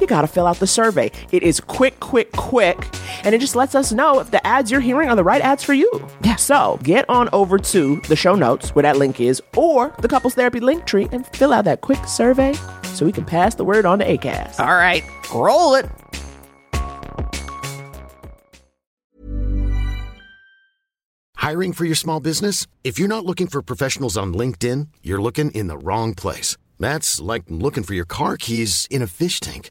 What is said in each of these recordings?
you got to fill out the survey. It is quick, quick, quick. And it just lets us know if the ads you're hearing are the right ads for you. Yeah. So get on over to the show notes where that link is or the couples therapy link tree and fill out that quick survey so we can pass the word on to ACAST. All right, roll it. Hiring for your small business? If you're not looking for professionals on LinkedIn, you're looking in the wrong place. That's like looking for your car keys in a fish tank.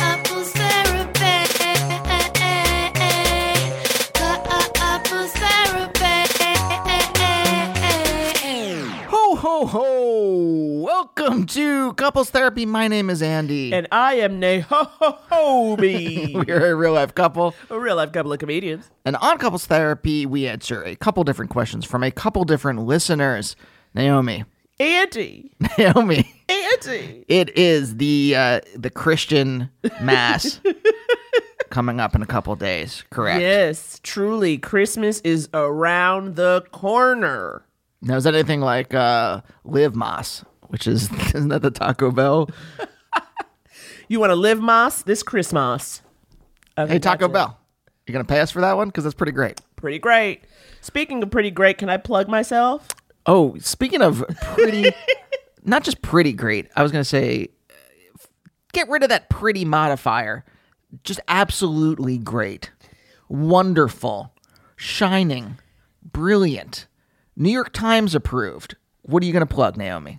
Ho! Welcome to Couples Therapy. My name is Andy. And I am Naomi. we're a real life couple. a real life couple of comedians. And on Couples Therapy, we answer a couple different questions from a couple different listeners. Naomi, Andy. Naomi, Andy. it is the uh, the Christian Mass coming up in a couple days. Correct. Yes, truly. Christmas is around the corner. Now, is that anything like uh, Live Más, which is isn't that the Taco Bell? You want to live Más this Christmas? I Hey, Taco it. Bell, you gonna pay us for that one? Because that's pretty great. Pretty great. Speaking of pretty great, can I plug myself? Oh, speaking of pretty, not just pretty great. I was gonna say, uh, get rid of that pretty modifier. Just absolutely great, wonderful, shining, brilliant. New York Times approved. What are you gonna plug, Naomi?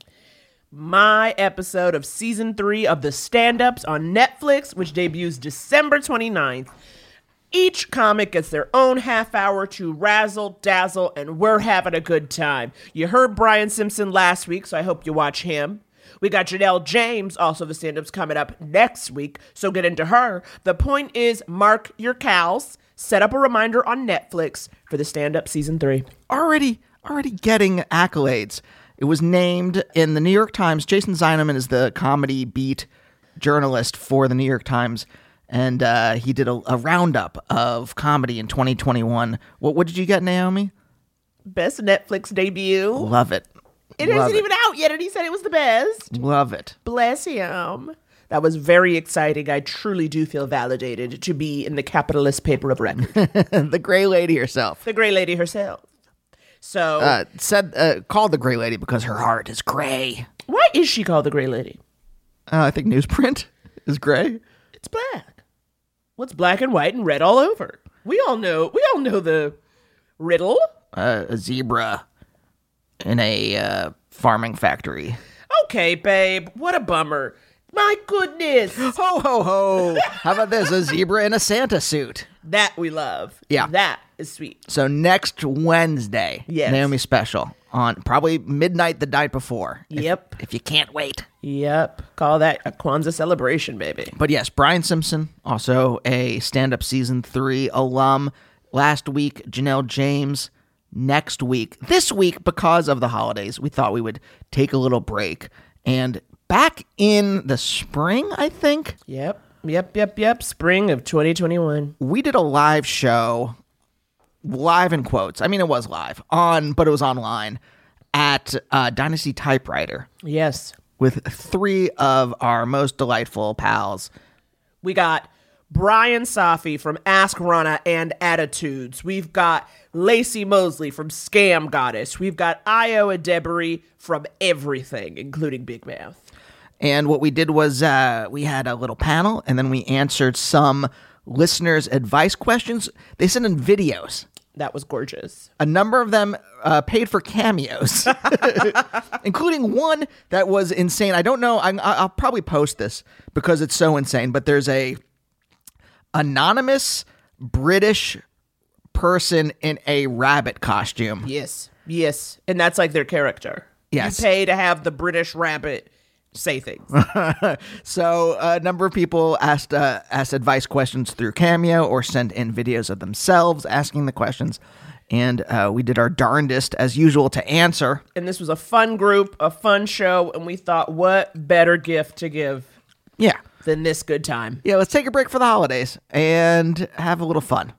My episode of season three of The Stand Ups on Netflix, which debuts December 29th. Each comic gets their own half hour to razzle, dazzle, and we're having a good time. You heard Brian Simpson last week, so I hope you watch him. We got Janelle James, also the stand ups, coming up next week, so get into her. The point is, mark your cows, set up a reminder on Netflix for the stand up season three. already already getting accolades. It was named in the New York Times. Jason Zinoman is the comedy beat journalist for the New York Times, and uh, he did a, a roundup of comedy in 2021. What what did you get, Naomi? Best Netflix debut. Love it. It Love isn't even out yet, and he said it was the best. Love it. Bless him. That was very exciting. I truly do feel validated to be in the capitalist paper of record. the Gray Lady herself the Gray Lady herself. So, uh, said uh, called the Gray Lady because her heart is gray. why is she called the Gray Lady? Uh, I think newsprint is gray. It's black. What's black and white and red all over? We all know. We all know the riddle. Uh, a zebra in a uh, farming factory. Okay, babe. What a bummer. My goodness. Ho ho ho! How about this? A zebra in a Santa suit. that we love. Yeah. That is sweet. So next Wednesday, Yes. Naomi special on probably midnight the night before. if- Yep. If, you can't wait. Yep. Call that a Kwanzaa celebration, baby. But yes, Brian Simpson, also a stand-up season three alum. Last week, Janelle James. Next week, this week, because of the holidays, we thought we would take a little break. And back in the spring, I think, Yep. Yep, yep, yep. Spring of 2021. we did a live show, live in quotes. I mean, it was live on, but it was online at uh, Dynasty Typewriter Yes. with three of our most delightful pals. We got Brian Safi from Ask Rana and Attitudes. We've got Laci Mosley from Scam Goddess. We've got Ayo Edebiri from everything, including Big Mouth. And what we did was uh, we had a little panel, and then we answered some listeners' advice questions. They sent in videos. That was gorgeous. A number of them uh, paid for cameos, including one that was insane. I don't know. I, I'll probably post this because it's so insane. But there's a anonymous British person in a rabbit costume. Yes. Yes. And that's like their character. Yes. You pay to have the British rabbit say things. So a number of people asked uh, asked advice questions through Cameo or sent in videos of themselves asking the questions, and uh, we did our darndest as usual to answer. and this was a fun group, a fun show, and we thought, what better gift to give Yeah, than this good time? yeah. Let's take a break for the holidays and have a little fun.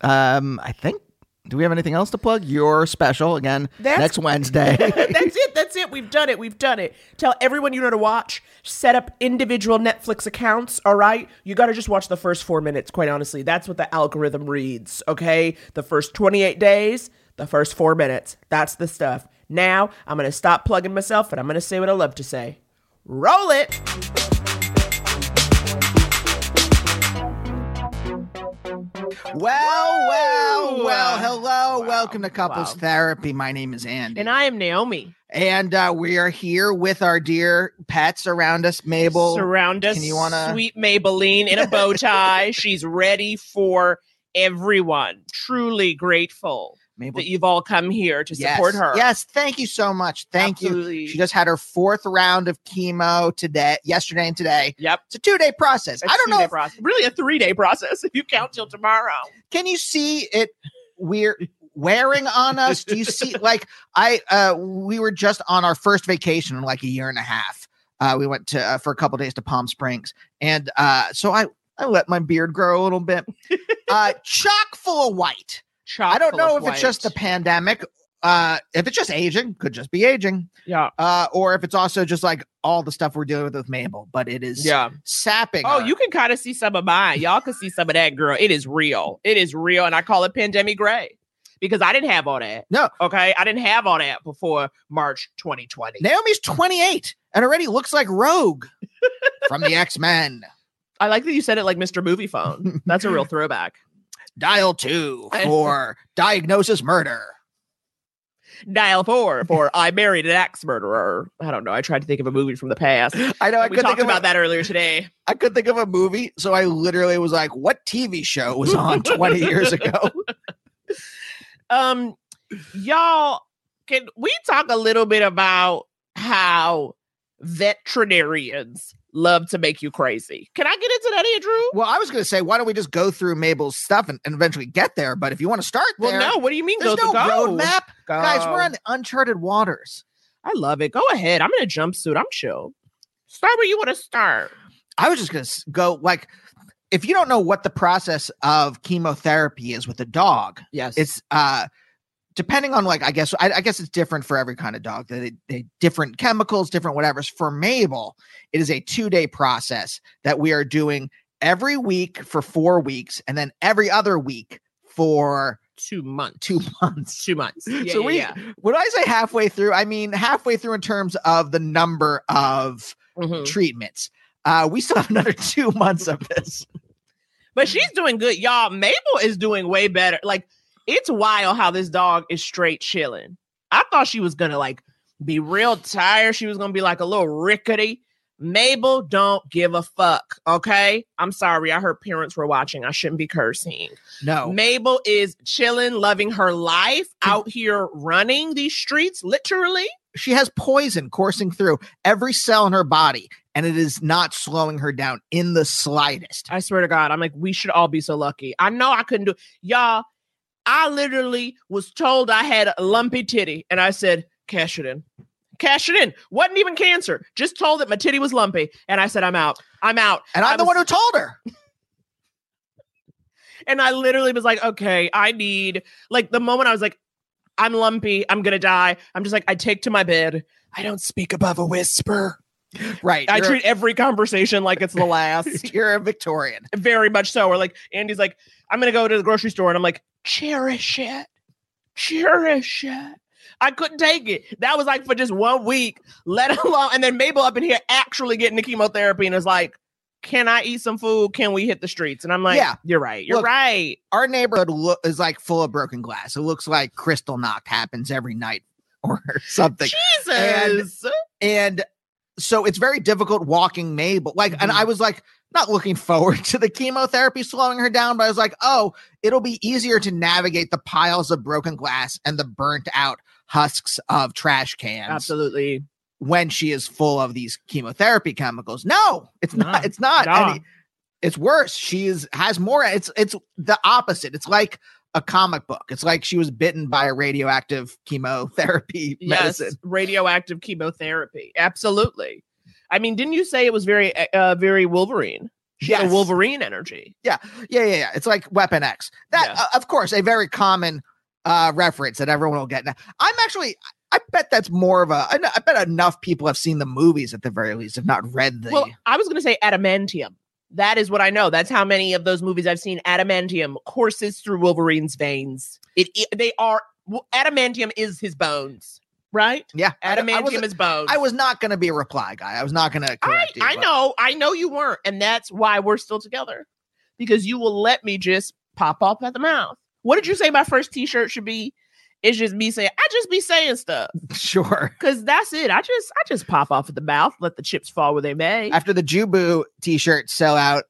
Um, I think. Do we have anything else to plug? Your special again That's- next Wednesday. that's it. That's it. We've done it. We've done it. Tell everyone you know to watch. Set up individual Netflix accounts. All right. You got to just watch the first four minutes. Quite honestly, that's what the algorithm reads. Okay. The first 28 days, the first four minutes. That's the stuff. Now I'm gonna stop plugging myself and I'm gonna say what I love to say. Roll it. Well, well, well. Hello, Wow. welcome to Couples Wow. Therapy. My name is Andy. And I am Naomi. And uh, we are here with our dear pets around us, Mabel. Surround us, can you wanna- sweet Maybelline in a bow tie. She's ready for everyone. Truly grateful Mabel, that you've all come here to support yes. her. Yes, thank you so much. Thank Absolutely. you. She just had her fourth round of chemo today, yesterday, and today. Yep. It's a two day process. I don't know. if- process. Really, a three day process if you count till tomorrow. can you see it? We're wearing on us. Do you see? Like I, uh, we were just on our first vacation in like a year and a half. Uh, we went to uh, for a couple days to Palm Springs, and uh, so I I let my beard grow a little bit. uh, chock full of white. I don't know if it's just the pandemic. Uh, if it's just aging, could just be aging. yeah, Uh, or if it's also just like all the stuff we're dealing with with Mabel, but it is yeah. sapping. Oh, her. you can kind of see some of mine. Y'all can see some of that, girl. It is real. It is real, and I call it pandemic gray because I didn't have all that. No. okay, I didn't have all that before March 2020. Naomi's 28 and already looks like Rogue from the X Men. I like that you said it like Mr. Moviefone. That's a real throwback. Dial two for diagnosis murder. Dial four for I married an axe murderer. I don't know. I tried to think of a movie from the past. I know I we could talked think about a, that earlier today. I could think of a movie, so I literally was like, "What TV show was on 20 years ago?" Um, y'all, can we talk a little bit about how veterinarians love to make you crazy? Can I get into that, Andrew? Well, I was going to say, why don't we just go through Mabel's stuff and, and eventually get there? But if you want to start Well, no. What do you mean? there's go no go? roadmap, guys. We're on uncharted waters. I love it. Go ahead. I'm in a jumpsuit. I'm chill. Start where you want to start. I was just going to go like, if you don't know what the process of chemotherapy is with a dog, Yes. it's uh depending on like I guess I, I guess it's different for every kind of dog. They, they different chemicals, different whatever's. For Mabel, it is a two day process that we are doing every week for four weeks, and then every other week for two months. two months. Two months. Yeah, so yeah, we yeah. when I say halfway through, I mean halfway through in terms of the number of Mhm. treatments. Uh, we still have another two months of this. But she's doing good. Y'all, Mabel is doing way better. Like, it's wild how this dog is straight chilling. I thought she was gonna like be real tired. She was gonna be like a little rickety. Mabel don't give a fuck. Okay. I'm sorry. I heard parents were watching. I shouldn't be cursing. No. Mabel is chilling, loving her life out here running these streets, literally. she has poison coursing through every cell in her body, and it is not slowing her down in the slightest. I swear to God, I'm like, we should all be so lucky. I know I couldn't do y'all. I literally was told I had a lumpy titty, and I said, cash it in. Cash it in. Wasn't even cancer. Just told that my titty was lumpy. And I said, I'm out. I'm out. And I'm I the one who told her. And I literally was like, okay, I need like the moment I was like, I'm lumpy, I'm gonna die. I'm just like, I take to my bed. I don't speak above a whisper. Right. I treat every conversation like it's the last. you're a Victorian. Very much so. Or like Andy's like, I'm gonna go to the grocery store and I'm like, cherish it. Cherish it. I couldn't take it. That was like for just one week, let alone and then Mabel up in here actually getting the chemotherapy and is like, Can I eat some food? Can we hit the streets? And I'm like, Yeah. You're right. You're Look, right. Our neighborhood lo- is like full of broken glass. It looks like Kristallnacht happens every night or something. Jesus. and so it's very difficult walking Mabel. Like, and mm-hmm. I was like, not looking forward to the chemotherapy slowing her down, but I was like, oh, it'll be easier to navigate the piles of broken glass and the burnt out husks of trash cans Absolutely. when she is full of these chemotherapy chemicals. No, it's No, not. It's not. no. any- it's worse. She is has more. It's it's the opposite. It's like a comic book. It's like she was bitten by a radioactive chemotherapy medicine. Radioactive chemotherapy. Absolutely. I mean, didn't you say it was very, uh, very Wolverine? She Yes. Wolverine energy. Yeah, yeah, yeah, yeah. It's like Weapon X. That, Yeah. uh, of course, a very common uh reference that everyone will get. Now, I'm actually, I bet that's more of a. I bet enough people have seen the movies at the very least, have not read the. Well, I was going to say adamantium. That is what I know. That's how many of those movies I've seen. Adamantium courses through Wolverine's veins. It, it- they are adamantium is his bones, right? yeah, Adamantium is bones. I was not going to be a reply guy. I was not going to I, you. I but- know, I know you weren't, and that's why we're still together because you will let me just pop off at the mouth. What did you say? My first T-shirt should be. It's just me saying. I just be saying stuff Sure. because that's it. I just, I just pop off at the mouth, let the chips fall where they may. After the Jubu t-shirt sell out,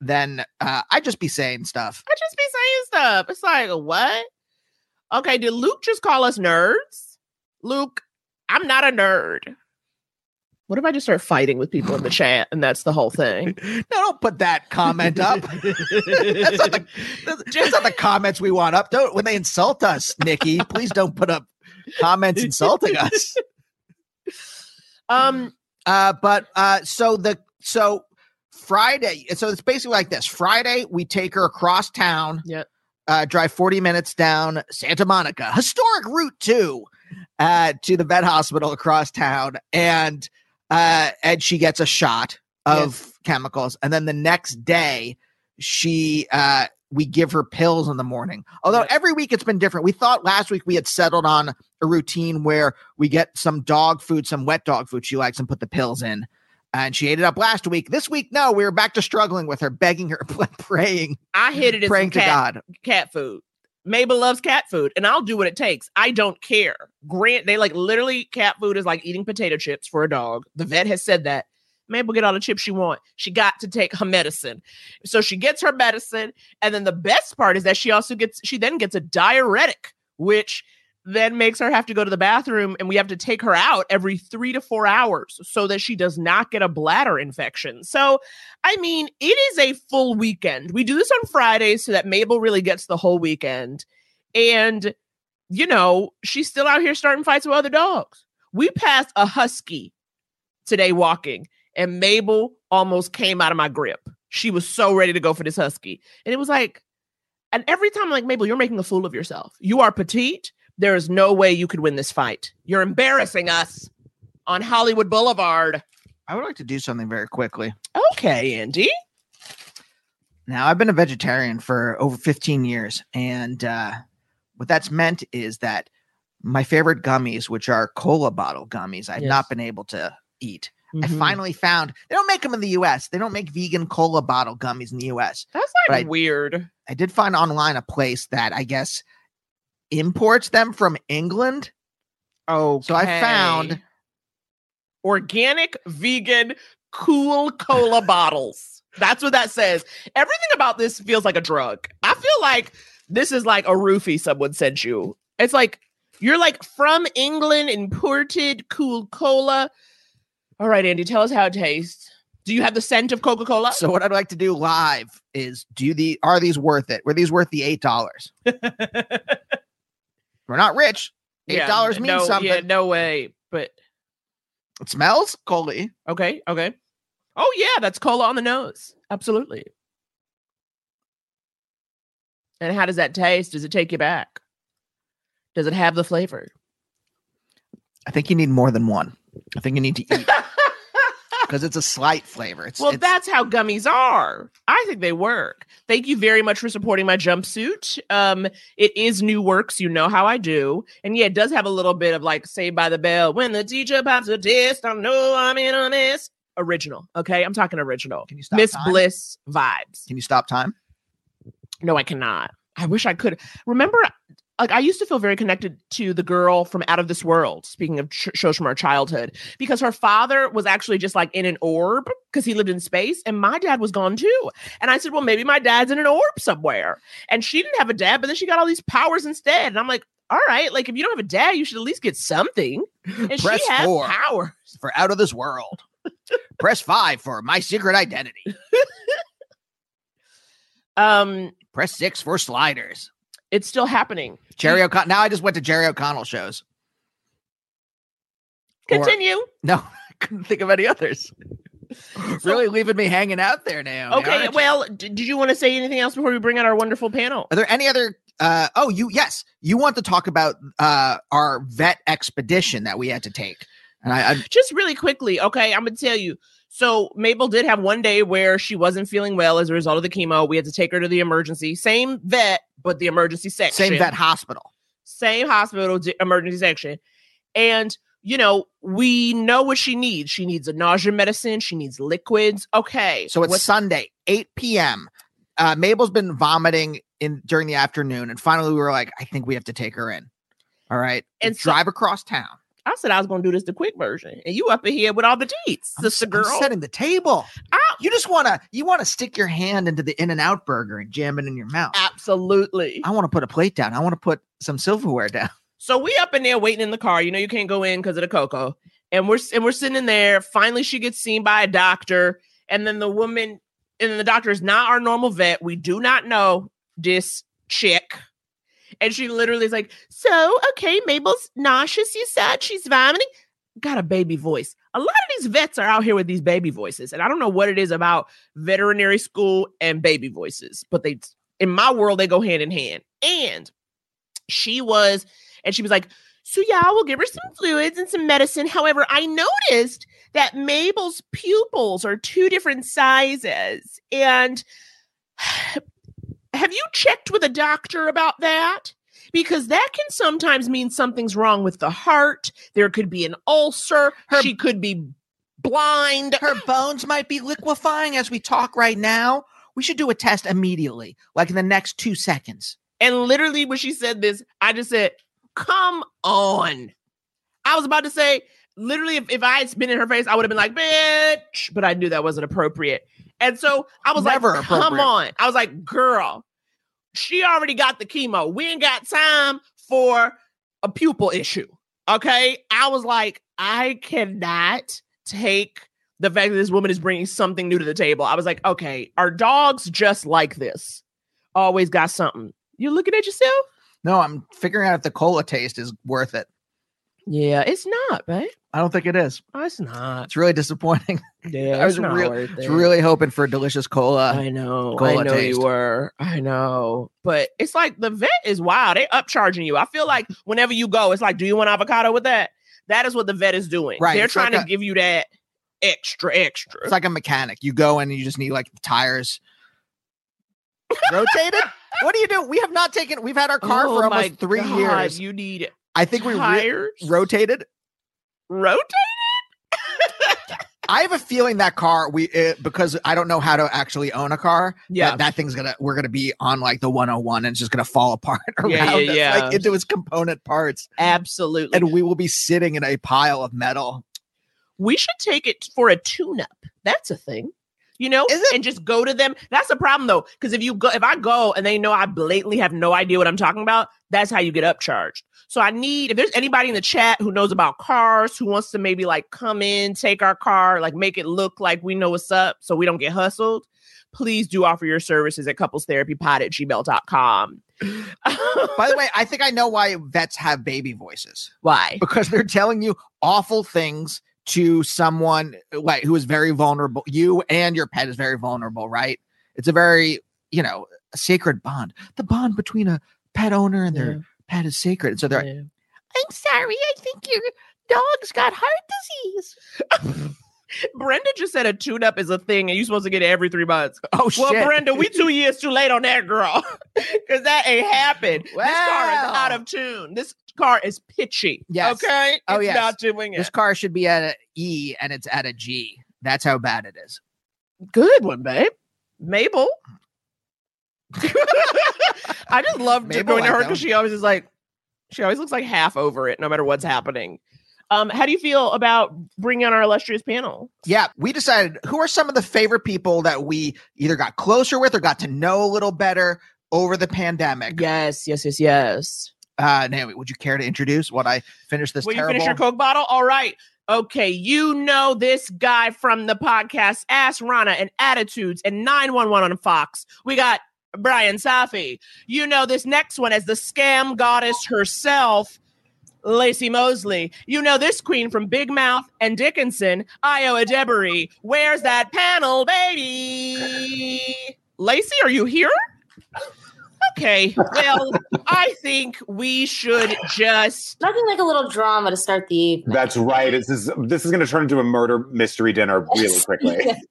then uh, I just be saying stuff. I just be saying stuff. It's like what? Okay, did Luke just call us nerds? Luke, I'm not a nerd. What if I just start fighting with people in the chat and that's the whole thing? No, don't put that comment up. that's, not the, that's, that's not the comments we want up. Don't when they insult us, Nikki. Please don't put up comments insulting us. Um, Uh, but uh, so the so Friday, so it's basically like this. Friday, we take her across town. Yep. Uh, drive 40 minutes down Santa Monica, historic route two, uh, to the vet hospital across town, and uh, and she gets a shot of chemicals, and then the next day, she uh, we give her pills in the morning. Although Yep. every week it's been different. We thought last week we had settled on a routine where we get some dog food, some wet dog food she likes, and put the pills in. And she ate it up last week. This week, no, we were back to struggling with her, begging her, praying, I hit it in praying some to cat, God. cat food. Mabel loves cat food, and I'll do what it takes. I don't care. Grant, they like literally cat food is like eating potato chips for a dog. The vet has said that. Mabel get all the chips she want. She got to take her medicine, so she gets her medicine, and then the best part is that she also gets she then gets a diuretic, which then makes her have to go to the bathroom, and we have to take her out every three to four hours so that she does not get a bladder infection. So I mean, it is a full weekend. We do this on Fridays so that Mabel really gets the whole weekend. And, you know, she's still out here starting fights with other dogs. We passed a husky today walking, and Mabel almost came out of my grip. She was so ready to go for this husky. And it was like, and every time I'm like, Mabel, you're making a fool of yourself. You are petite. There is no way you could win this fight. You're embarrassing us on Hollywood Boulevard. I would like to do something very quickly. Okay, Andy. Now, I've been a vegetarian for over 15 years, and uh, what that's meant is that my favorite gummies, which are cola bottle gummies, I've Yes. not been able to eat. I Mhm. finally found they don't make them in the US. They don't make vegan cola bottle gummies in the US. That's like weird. I did find online a place that I guess imports them from England. Oh, So I found organic vegan cool cola bottles. That's what that says. Everything about this feels like a drug. I feel like this is like a roofie someone sent you. It's like you're like from England imported cool cola. All right, Andy, tell us how it tastes. Do you have the scent of Coca Cola? So what I'd like to do live is do the are these worth it? Were these worth the eight dollars? We're not rich. Eight dollars means no, something. Yeah, no way. But It smells cola. okay, okay. Oh yeah, that's cola on the nose. Absolutely. And how does that taste? Does it take you back? Does it have the flavor? I think you need more than one. I think you need to eat because it's a slight flavor. It's Well, it's, that's how gummies are. I think they work. Thank you very much for supporting my jumpsuit. Um, it is new works. You know how I do. And yeah, it does have a little bit of like Saved by the Bell. When the teacher pops a test, I know I'm in on this. Original. Okay. I'm talking original. Can you stop Miss time? Bliss vibes. Can you stop time? No, I cannot. I wish I could. Remember, like I used to feel very connected to the girl from Out of This World. Speaking of sh- shows from our childhood, because her father was actually just like in an orb because he lived in space, and my dad was gone too. And I said, well, maybe my dad's in an orb somewhere. And she didn't have a dad, but then she got all these powers instead. And I'm like, all right, like if you don't have a dad, you should at least get something. And Press she has four. power. For out of this world. Press five for my secret identity. Um, Press six for sliders. It's still happening. Jerry O'Connell. Now I just went to Jerry O'Connell shows. Or- Continue. no, I couldn't think of any others. really leaving me hanging out there now. Okay, aren't well, did you want to say anything else before we bring out our wonderful panel? Are there any other? Uh, oh, you yes, you want to talk about uh, our vet expedition that we had to take, and I, I Just really quickly, okay, I'm gonna tell you. So Mabel did have one day where she wasn't feeling well as a result of the chemo. We had to take her to the emergency, same vet, but the emergency section, same vet hospital. same hospital, d- emergency section, and you know we know what she needs. She needs a nausea medicine. She needs liquids. Okay, So it's what's- Sunday, 8 p.m. Uh, Mabel's been vomiting in during the afternoon, and finally we were like, I think we have to take her in. All right, And and so- drive across town. I said I was gonna do this the quick version, and you up in here with all the deets, I'm sister girl. I'm setting the table. Ow. You just wanna you wanna stick your hand into the In and Out burger and jam it in your mouth. Absolutely. I want to put a plate down. I want to put some silverware down. So we up in there waiting in the car. You know you can't go in because of the cocoa, and we're and we're sitting in there. Finally, she gets seen by a doctor, and then the woman, and then the doctor is not our normal vet. We do not know this chick, and she literally is like, "So okay, Mabel's nauseous. You said she's vomiting." Got a baby voice. A lot of these vets are out here with these baby voices, and I don't know what it is about veterinary school and baby voices, but they, in my world, they go hand in hand. And she was and she was like, So, yeah, we'll give her some fluids and some medicine. However, I noticed that Mabel's pupils are two different sizes. And have you checked with a doctor about that? Because that can sometimes mean something's wrong with the heart. There could be an ulcer. Her- she could be blind. Her bones might be liquefying as we talk right now. We should do a test immediately, like in the next two seconds. And literally, when she said this, I just said, Come on. I was about to say, literally, if, if I had been in her face, I would have been like, Bitch. But I knew that wasn't appropriate. And so I was Never like, Come on. I was like, Girl, she already got the chemo. We ain't got time for a pupil issue. Okay. I was like, I cannot take the fact that this woman is bringing something new to the table. I was like, okay, are dogs just like this? Always got something. You looking at yourself? No, I'm figuring out if the cola taste is worth it. Yeah, it's not, babe. I don't think it is. Oh, It's not. It's really disappointing. Yeah, I was it's not real- worth I was really hoping for a delicious cola. I know. I cola know taste. you were. I know. But it's like the vet is wild. They upcharging you. I feel like whenever you go, it's like, do you want avocado with that? That is what the vet is doing. Right, They're it's trying like to a- give you that extra, extra. It's like a mechanic. You go in and you just need like tires rotated. What do you do? We have not taken. We've had our car Oh for almost three God, years. You need I think we re- tires rotated. Rotated. I have a feeling that car we it, because I don't know how to actually own a car. Yeah. that, that thing's gonna we're gonna be on like the 101 and it's just gonna fall apart around Yeah, yeah, us, yeah. like into its component parts, Absolutely. and we will be sitting in a pile of metal. we should take it for a tune-up. That's a thing. You know, Is it? and just go to them. That's the problem though, because if you go, if I go and they know I blatantly have no idea what I'm talking about, that's how you get upcharged. So I need if there's anybody in the chat who knows about cars, who wants to maybe like come in, take our car, like make it look like we know what's up, so we don't get hustled. Please do offer your services at couplestherapypod at gmail.com. By the way, I think I know why vets have baby voices Why? because they're telling you awful things to someone like who is very vulnerable. You and your pet is very vulnerable, right? It's a very you know a sacred bond. The bond between a pet owner and their Yeah. pet is sacred. And so they're Yeah. I'm sorry, I think your dog's got heart disease. Brenda just said a tune-up is a thing, and you're supposed to get it every three months. Oh Well, shit. Brenda, we two years too late on that girl. Cause that ain't happened. This car is out of tune. This car is pitchy. Yes. Okay. Oh, yes. not doing it. this car should be at a E and it's at a G. That's how bad it is. Good one, babe. Mabel. I just love Mabel, going to her because she always is like, she always looks like half over it, no matter what's happening. Um, how do you feel about bringing on our illustrious panel? Yeah, we decided who are some of the favorite people that we either got closer with or got to know a little better over the pandemic. Yes, yes, yes, yes. Uh, Naomi, would you care to introduce what I finish this Will you terrible? finish your Coke bottle? All right. Okay, you know this guy from the podcast Ask Rana and Attitudes and 911 on Fox. We got Brian Safi. You know this next one as the scam goddess herself, Laci Mosley. You know this queen from Big Mouth and Dickinson, Ayo Edebiri. Where's that panel, baby? Lacey, are you here? Okay, well, I think we should just Nothing like a little drama to start the evening. That's right. This is this is going to turn into a murder mystery dinner really quickly.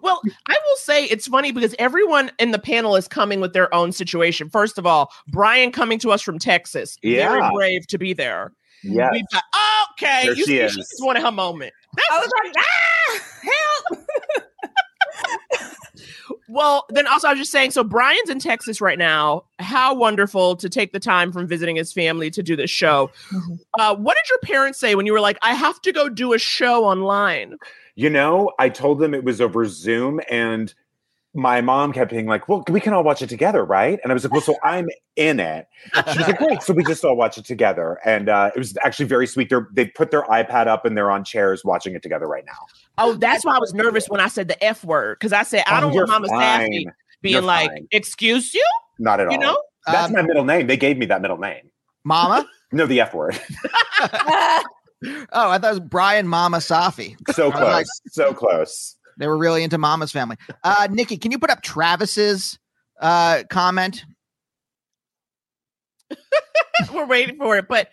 Well, I will say it's funny because everyone in the panel is coming with their own situation. First of all, Brian coming to us from Texas. yeah. Very brave to be there. Yes. We've got, okay. There you she see, is. She just wanted her moment. I was like, ah, help! Well, then also I was just saying, so Brian's in Texas right now. How wonderful to take the time from visiting his family to do this show. Mm-hmm. Uh, what did your parents say when you were like, I have to go do a show online? You know, I told them it was over Zoom, and my mom kept being like, "Well, we can all watch it together, right?" And I was like, "Well, so I'm in it." She was like, "Great, so we just all watch it together." And uh, it was actually very sweet. They're, they put their iPad up and they're on chairs watching it together right now. Oh, that's why I was nervous when I said the F word because I said I Oh, don't you're want Mama Sassy being You're like, fine. "Excuse you," Not at all. you know. That's Um, my middle name. They gave me that middle name. Mama? No, the F word. Oh, I thought it was Brian Mama Safi. So close. like- so close. They were really into Mama's family. Uh, Nikki, can you put up Travis's uh, comment? We're waiting for it, but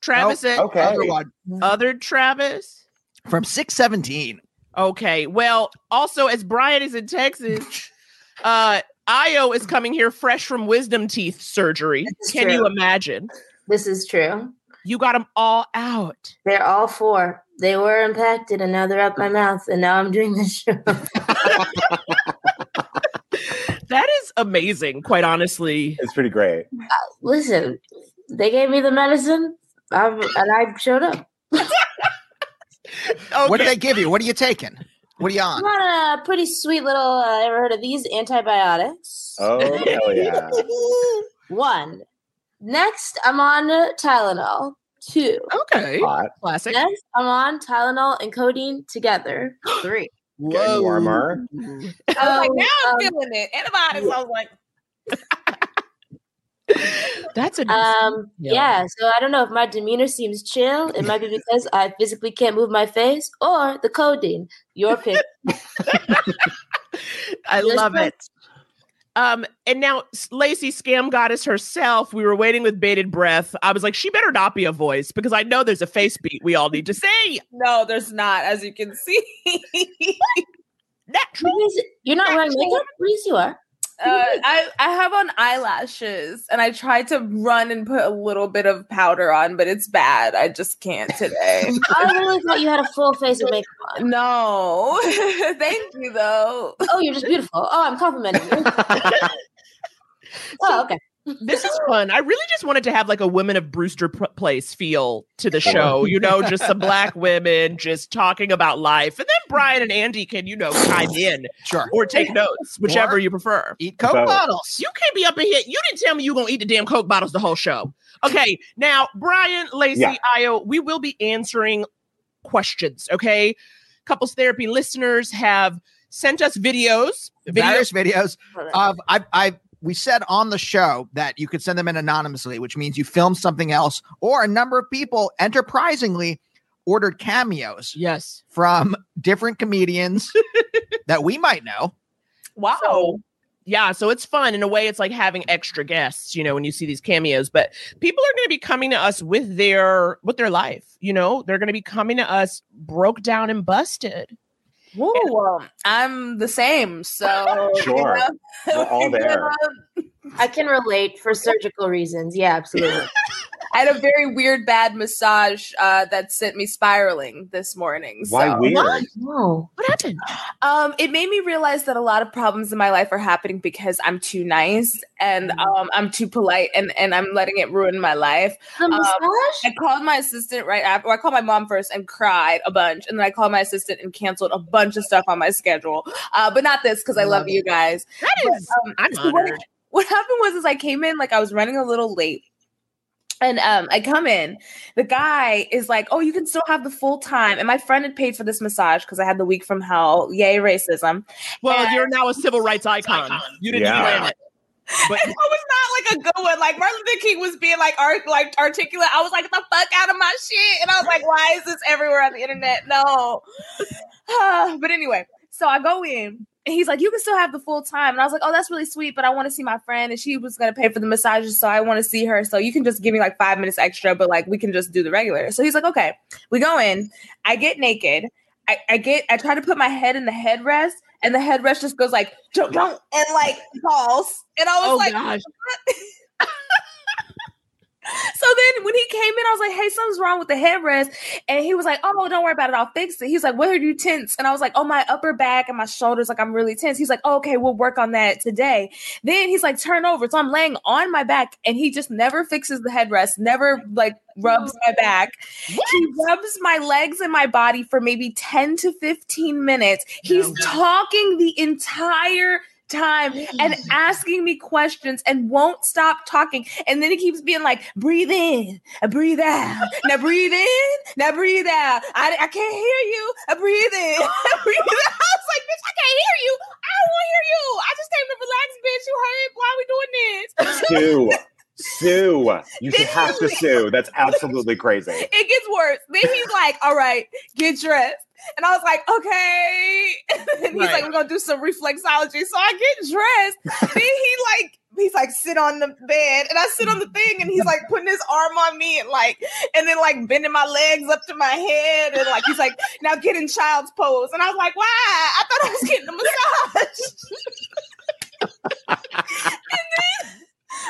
Travis said okay. Other one other Travis. From 617. Okay. Well, also as Brian is in Texas, uh Ayo is coming here fresh from wisdom teeth surgery. This is Can you imagine? This is true. You got them all out. They're all four. They were impacted and now they're up my mouth. And now I'm doing this show. That is amazing, quite honestly. It's pretty great. Listen, they gave me the medicine I'm, and I showed up. Okay. What do they give you? What are you taking? What are you on? I'm on? on a pretty sweet little, uh, ever heard of these antibiotics? Oh hell yeah! One. Next, I'm on uh, Tylenol. Two. okay. Hot. Classic. Next, I'm on Tylenol and codeine together. Three. Getting warmer. So, now I'm um, feeling it. Antibiotics. I was like, that's a Um, Yeah. yeah. so I don't know if my demeanor seems chill. It might be because I physically can't move my face or the codeine. Your pick. I Yours love it. Um, and now S- Laci Scam Goddess herself, we were waiting with bated breath. I was like, she better not be a voice because I know there's a face beat we all need to see. No, there's not, as you can see. Natural. Please, You're not wearing makeup? Please, you are. Uh, I I have on eyelashes, and I tried to run and put a little bit of powder on, but it's bad. I just can't today. I really thought you had a full face of makeup on. no, thank you though. Oh, you're just beautiful. Oh, I'm complimenting you. oh, okay. This is fun. I really just wanted to have like a women of Brewster P- Place feel to the show, you know, just some black women just talking about life. And then Brian and Andy can, you know, chime in Sure. or take notes, whichever Or- you prefer. Eat Coke Both. bottles. You can't be up in here. You didn't tell me you were gonna eat the damn Coke bottles the whole show. Okay, now Brian, Laci, Yeah. Ayo, we will be answering questions. Okay, couples therapy listeners have sent us videos. Video- Various videos of I I we said on the show that you could send them in anonymously, which means you film something else, or a number of people enterprisingly ordered cameos yes. from different comedians that we might know. Wow. So, yeah, so it's fun in a way. It's like having extra guests, you know, when you see these cameos. But people are going to be coming to us with their with their life. You know, they're going to be coming to us broke down and busted. Woo, well, um, I'm the same. So Sure. you know, We're all there. I can relate for surgical reasons. Yeah, absolutely. I had a very weird bad massage uh, that sent me spiraling this morning. Why so. weird? No. What happened? Um, it made me realize that a lot of problems in my life are happening because I'm too nice and um, I'm too polite and, and I'm letting it ruin my life. The Um, massage? I called my assistant right after. Well, I called my mom first and cried a bunch, and then I called my assistant and canceled a bunch of stuff on my schedule. Uh, but not this because I love Love you guys. That is, Um, I'm so what, what happened was is I came in like I was running a little late. And um, I come in, the guy is like, "Oh, you can still have the full time." And my friend had paid for this massage because I had the week from hell. Yay, racism! Well, and- you're now a civil rights icon. You didn't Yeah. plan it. But And it was not like a good one. Like Martin Luther King was being like art, like articulate. I was like, the fuck out of my shit!" And I was like, "Why is this everywhere on the internet?" No. but anyway, so I go in. And he's like, you can still have the full time. And I was like, oh, that's really sweet, but I want to see my friend. And she was going to pay for the massages. So I want to see her. So you can just give me like five minutes extra, but like we can just do the regular. So he's like, okay. We go in. I get naked. I, I get, I try to put my head in the headrest. And the headrest just goes like, don't, don't, and like falls. And I was oh like, gosh, so then when he came in, I was like, hey, something's wrong with the headrest. And he was like, oh, don't worry about it. I'll fix it. He's like, what are you tense? And I was like, oh, my upper back and my shoulders, like I'm really tense. He's like, oh, okay, we'll work on that today. Then he's like, turn over. So I'm laying on my back and he just never fixes the headrest, never like rubs my back. He rubs my legs and my body for maybe 10 to 15 minutes. He's No. talking the entire time and asking me questions and won't stop talking. And then he keeps being like, breathe in, and breathe out. Now breathe in, now breathe out. I, I can't hear you. I breathe in, I breathe out. I was like, bitch, I can't hear you. I don't want to hear you. I just came to relax, bitch. You heard? Why are we doing this? Sue. Sue. You should have to sue. That's absolutely crazy. it gets worse. Then he's like, all right, get dressed. And I was like, okay. And he's Right. like, we're gonna do some reflexology. So I get dressed. then he like he's like sit on the bed and I sit on the thing and he's like putting his arm on me and like and then like bending my legs up to my head and like he's like now get in child's pose. And I was like, why? I thought I was getting a massage. and then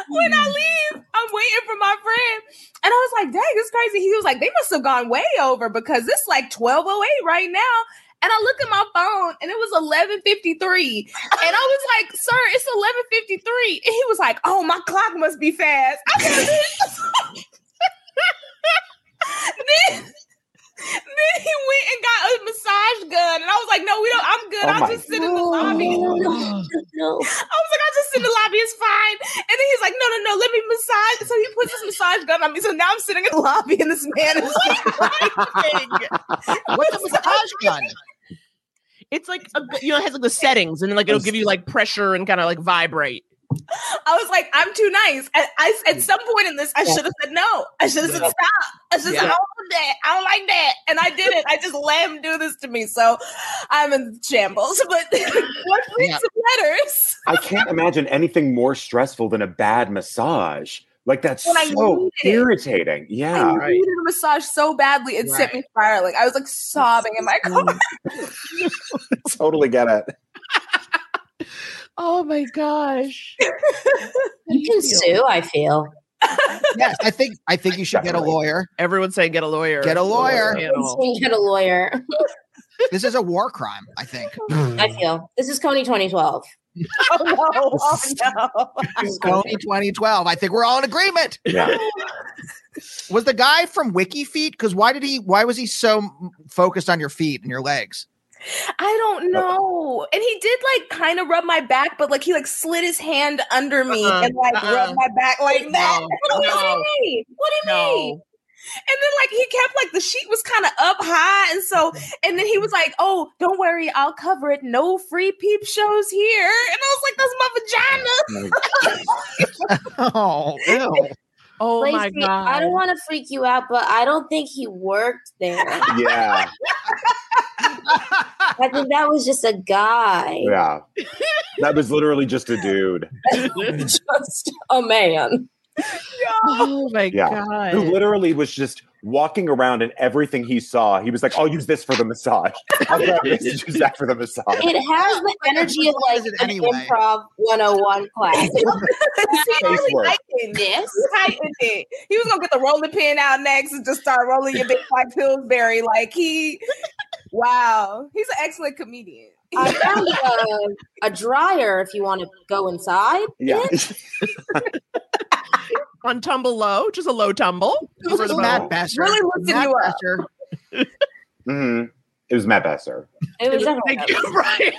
when I mm. leave, I'm waiting for my friend. And I was like, dang, it's crazy. He was like, they must have gone way over because it's like 1208 right now. And I look at my phone and it was 1153. And I was like, sir, it's 1153. And he was like, oh, my clock must be fast. I said, then, then he went and got a massage gun. And I was like, no, we don't. I'm good. Oh I'll just sit in the lobby. no. I was like, I'll just sit in the lobby, it's fine. And then he's like, no, no, no, let me massage. So he puts his massage gun on me. So now I'm sitting in the lobby and this man is like, What's a massage gun? it's like a, you know, it has like the settings, and then like it'll give you like pressure and kind of like vibrate. I was like, I'm too nice. I, I at mm. some point in this, I should have said no. I should have said stop. I should have Yeah. said, I don't want that. I don't like that. And I didn't. I just let him do this to me. So I'm in shambles. But let's read Yeah. some letters. I can't imagine anything more stressful than a bad massage. Like that's When I so needed it. irritating. Yeah. I needed a massage so badly, it sent me spiraling. I was like sobbing in my car. totally get it. Oh my gosh. You can sue, I feel. yes, I think I think you should get a lawyer. Everyone's saying get a lawyer. Get a lawyer. Panel. Get a lawyer. This is a war crime. I think. I feel. This is Kony 2012. Oh no! Oh no! Kony 2012. I think we're all in agreement. Yeah. Was the guy from WikiFeet? Because why did he? Why was he so focused on your feet and your legs? I don't uh-huh. know. And he did like kind of rub my back, but like he like slid his hand under me Uh-uh, and like uh-uh. rubbed my back like that. No, what do you mean? What do you No. mean? And then like he kept like the sheet was kind of up high, and so mm-hmm. and then he was like, "Oh, don't worry, I'll cover it. No free peep shows here." And I was like, "That's my vagina." Oh, oh ew. Oh my god. I don't want to freak you out, but I don't think he worked there. Yeah. I think that was just a guy. Yeah. That was literally just a dude just a man. oh my Yeah. god. who literally was just walking around and everything he saw, he was like, I'll use this for the massage. I'll this use that for the massage. It has the energy of like What is it an anyway? improv 101 class. See, I Face really work. liked this He heightened it. He was gonna get the rolling pin out next and just start rolling your big like Pillsbury. Like he, wow, he's an excellent comedian. I found a, a dryer if you want to go inside. Yeah. On tumble low, just a low tumble. This is Matt Besser. Really lifted Matt you up. Besser. hmm It was Matt Besser. It was definitely Thank you, right?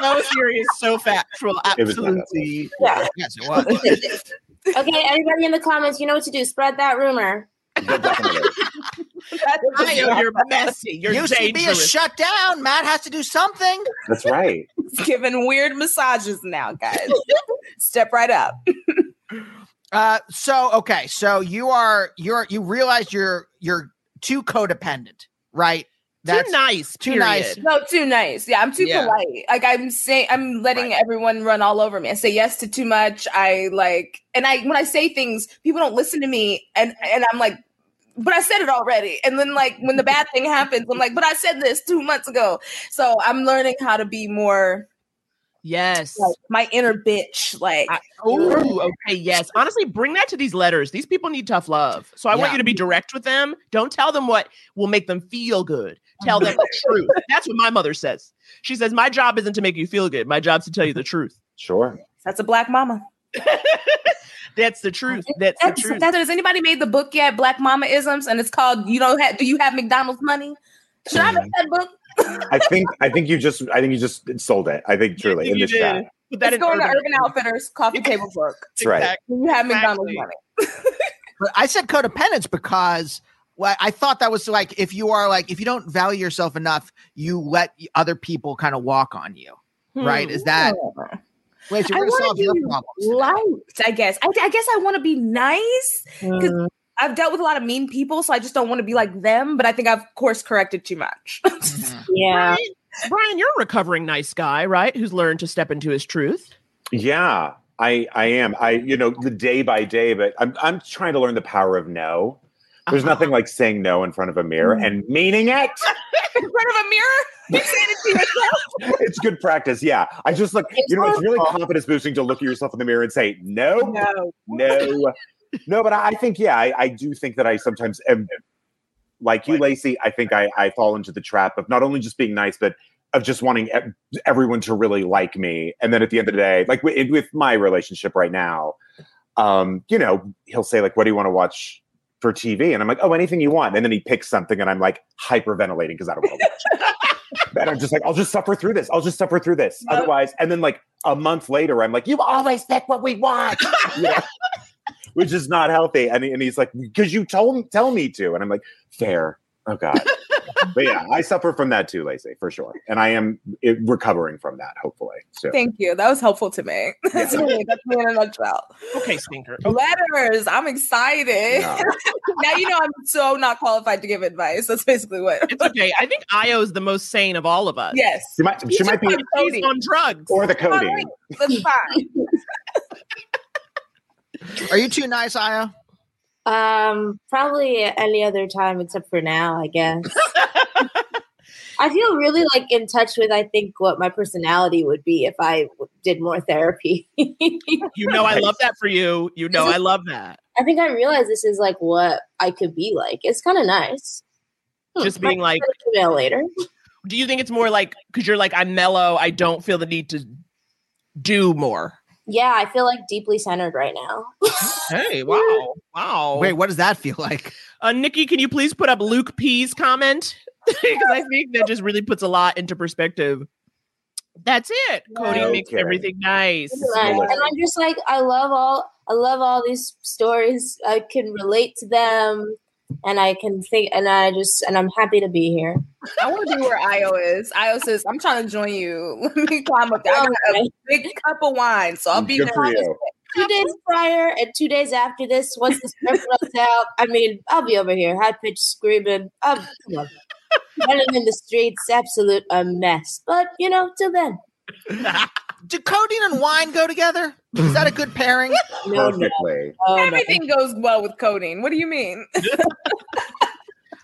So serious, so factual. It Absolutely. yeah. Yes, it was. Okay, everybody in the comments, you know what to do. Spread that rumor. Definitely. Ayo, you're messy. You're UCB is dangerous. shut down. Matt has to do something. That's right. He's giving weird massages now, guys. Step right up. Uh, so okay, so you are you're you realize you're you're too codependent, right? too nice. too period. nice. No, too nice. Yeah, I'm too Yeah. polite. Like I'm saying, I'm letting everyone run all over me. I say yes to too much. I like, and I when I say things, people don't listen to me, and and I'm like, but I said it already. And then like when the bad thing happens, I'm like, but I said this two months ago. So I'm learning how to be more Yes. like my inner bitch. Like I- oh, okay, yes. Honestly, bring that to these letters. These people need tough love. So I want you to be direct with them. Don't tell them what will make them feel good. Tell them the truth. That's what my mother says. She says, My job isn't to make you feel good. My job's to tell you the truth. Sure. that's a black mama. That's the truth. That's the truth. that's, has anybody made the book yet? Black Mama Isms, and it's called "You Don't Have Do You Have McDonald's Money?" Should I make mm. that book? I think I think you just I think you just sold it. I think truly in this did. chat. Put that It's in going to Urban Urban Outfitters coffee table book. That's right. Exactly. You have McDonald's Exactly. money. But I said codependence because well, I thought that was like if you are like if you don't value yourself enough, you let other people kind of walk on you, right? Is hmm. that wait? So I we're gonna want solve to your be problems. today. liked. I guess. I, I guess I want to be nice because Mm. I've dealt with a lot of mean people, so I just don't want to be like them. But I think I've course corrected too much. Mhm. Yeah. Brian, Brian, you're a recovering nice guy, right? Who's learned to step into his truth. Yeah, I I am. I you know the day by day, but I'm I'm trying to learn the power of no. There's Uh-huh. nothing like saying no in front of a mirror and meaning it. In front of a mirror, you saying it to yourself. it's good practice. Yeah, I just like you know it's really confidence boosting to look at yourself in the mirror and say no, No. no, no. But I, think yeah, I, I do think that I sometimes am like you, Laci. I think I I fall into the trap of not only just being nice, but of just wanting everyone to really like me. And then at the end of the day, like with, with my relationship right now, um, you know, he'll say like, "What do you want to watch?" For TV, and I'm like, oh, anything you want. And then he picks something, and I'm like hyperventilating because I don't want to watch it. and I'm just like, I'll just suffer through this. I'll just suffer through this. Yep. Otherwise, and then like a month later, I'm like, you always pick what we want, You know? which is not healthy. And, he- and he's like, because you told tell me to, and I'm like, fair. Oh God. But yeah, I suffer from that too, Laci, for sure. And I am eh, recovering from that, hopefully. So Thank you. That was helpful to me. That's me. That's me in a nutshell. Okay, stinker. Letters. I'm excited. Yeah. now you know I'm so not qualified to give advice. That's basically what. It's okay. I think Ayo's the most sane of all of us. Yes. she might she might be She's on drugs. or the All coding. That's fine. Are you too nice, Ayo? Um, probably any other time except for now, I guess. I feel really like in touch with I think what my personality would be if I w- did more therapy. You know, I love that for you. You know, I love that. I think I realize this is like what I could be like. It's kind of nice. Hmm, Just being like, email later. do you think it's more like because you're like I'm mellow, I don't feel the need to do more. Yeah, I feel like deeply centered right now. Hey, wow, wow. Wait, what does that feel like? Uh, Nikki, can you please put up Luke P's comment? Because I think that just really puts a lot into perspective. That's it. Cody Yeah. makes everything nice. and I'm just like I love all I love all these stories. I can relate to them, and I can think, and I just and I'm happy to be here. I want to be where Ayo is. Ayo says, I'm trying to join you. Let me climb up there. I got a big cup of wine, so I'll be Good there. Two days prior and two days after this, once the script runs out, I mean, I'll be over here, high pitched screaming. Um, I'm running in the streets, absolute a mess. But you know, till then, Do codeine and wine go together? Is that a good pairing? no, no, Perfectly. no, no. Everything goes well with codeine. What do you mean?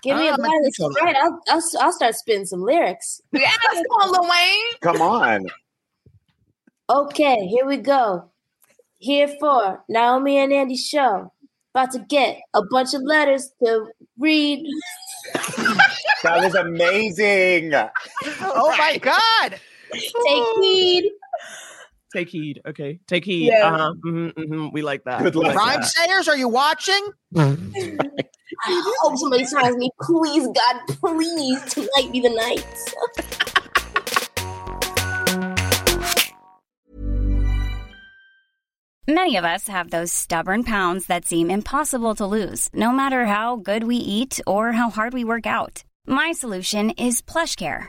Give me Ah, a my bottle of controller. Sprite. I'll, I'll I'll start spitting some lyrics. yes, come on, Lil Wayne. Come on. Okay, here we go. Here for Naomi and Andy show. About to get a bunch of letters to read. That was amazing. oh my god! Take heed. Take heed. Okay. Take heed. Yeah. Uh-huh. hmm hmm We like that. Good We like luck. Rhyme sayers, are you watching? I hope somebody tells me, please, God, please, tonight be the night. Many of us have those stubborn pounds that seem impossible to lose, no matter how good we eat or how hard we work out. My solution is PlushCare.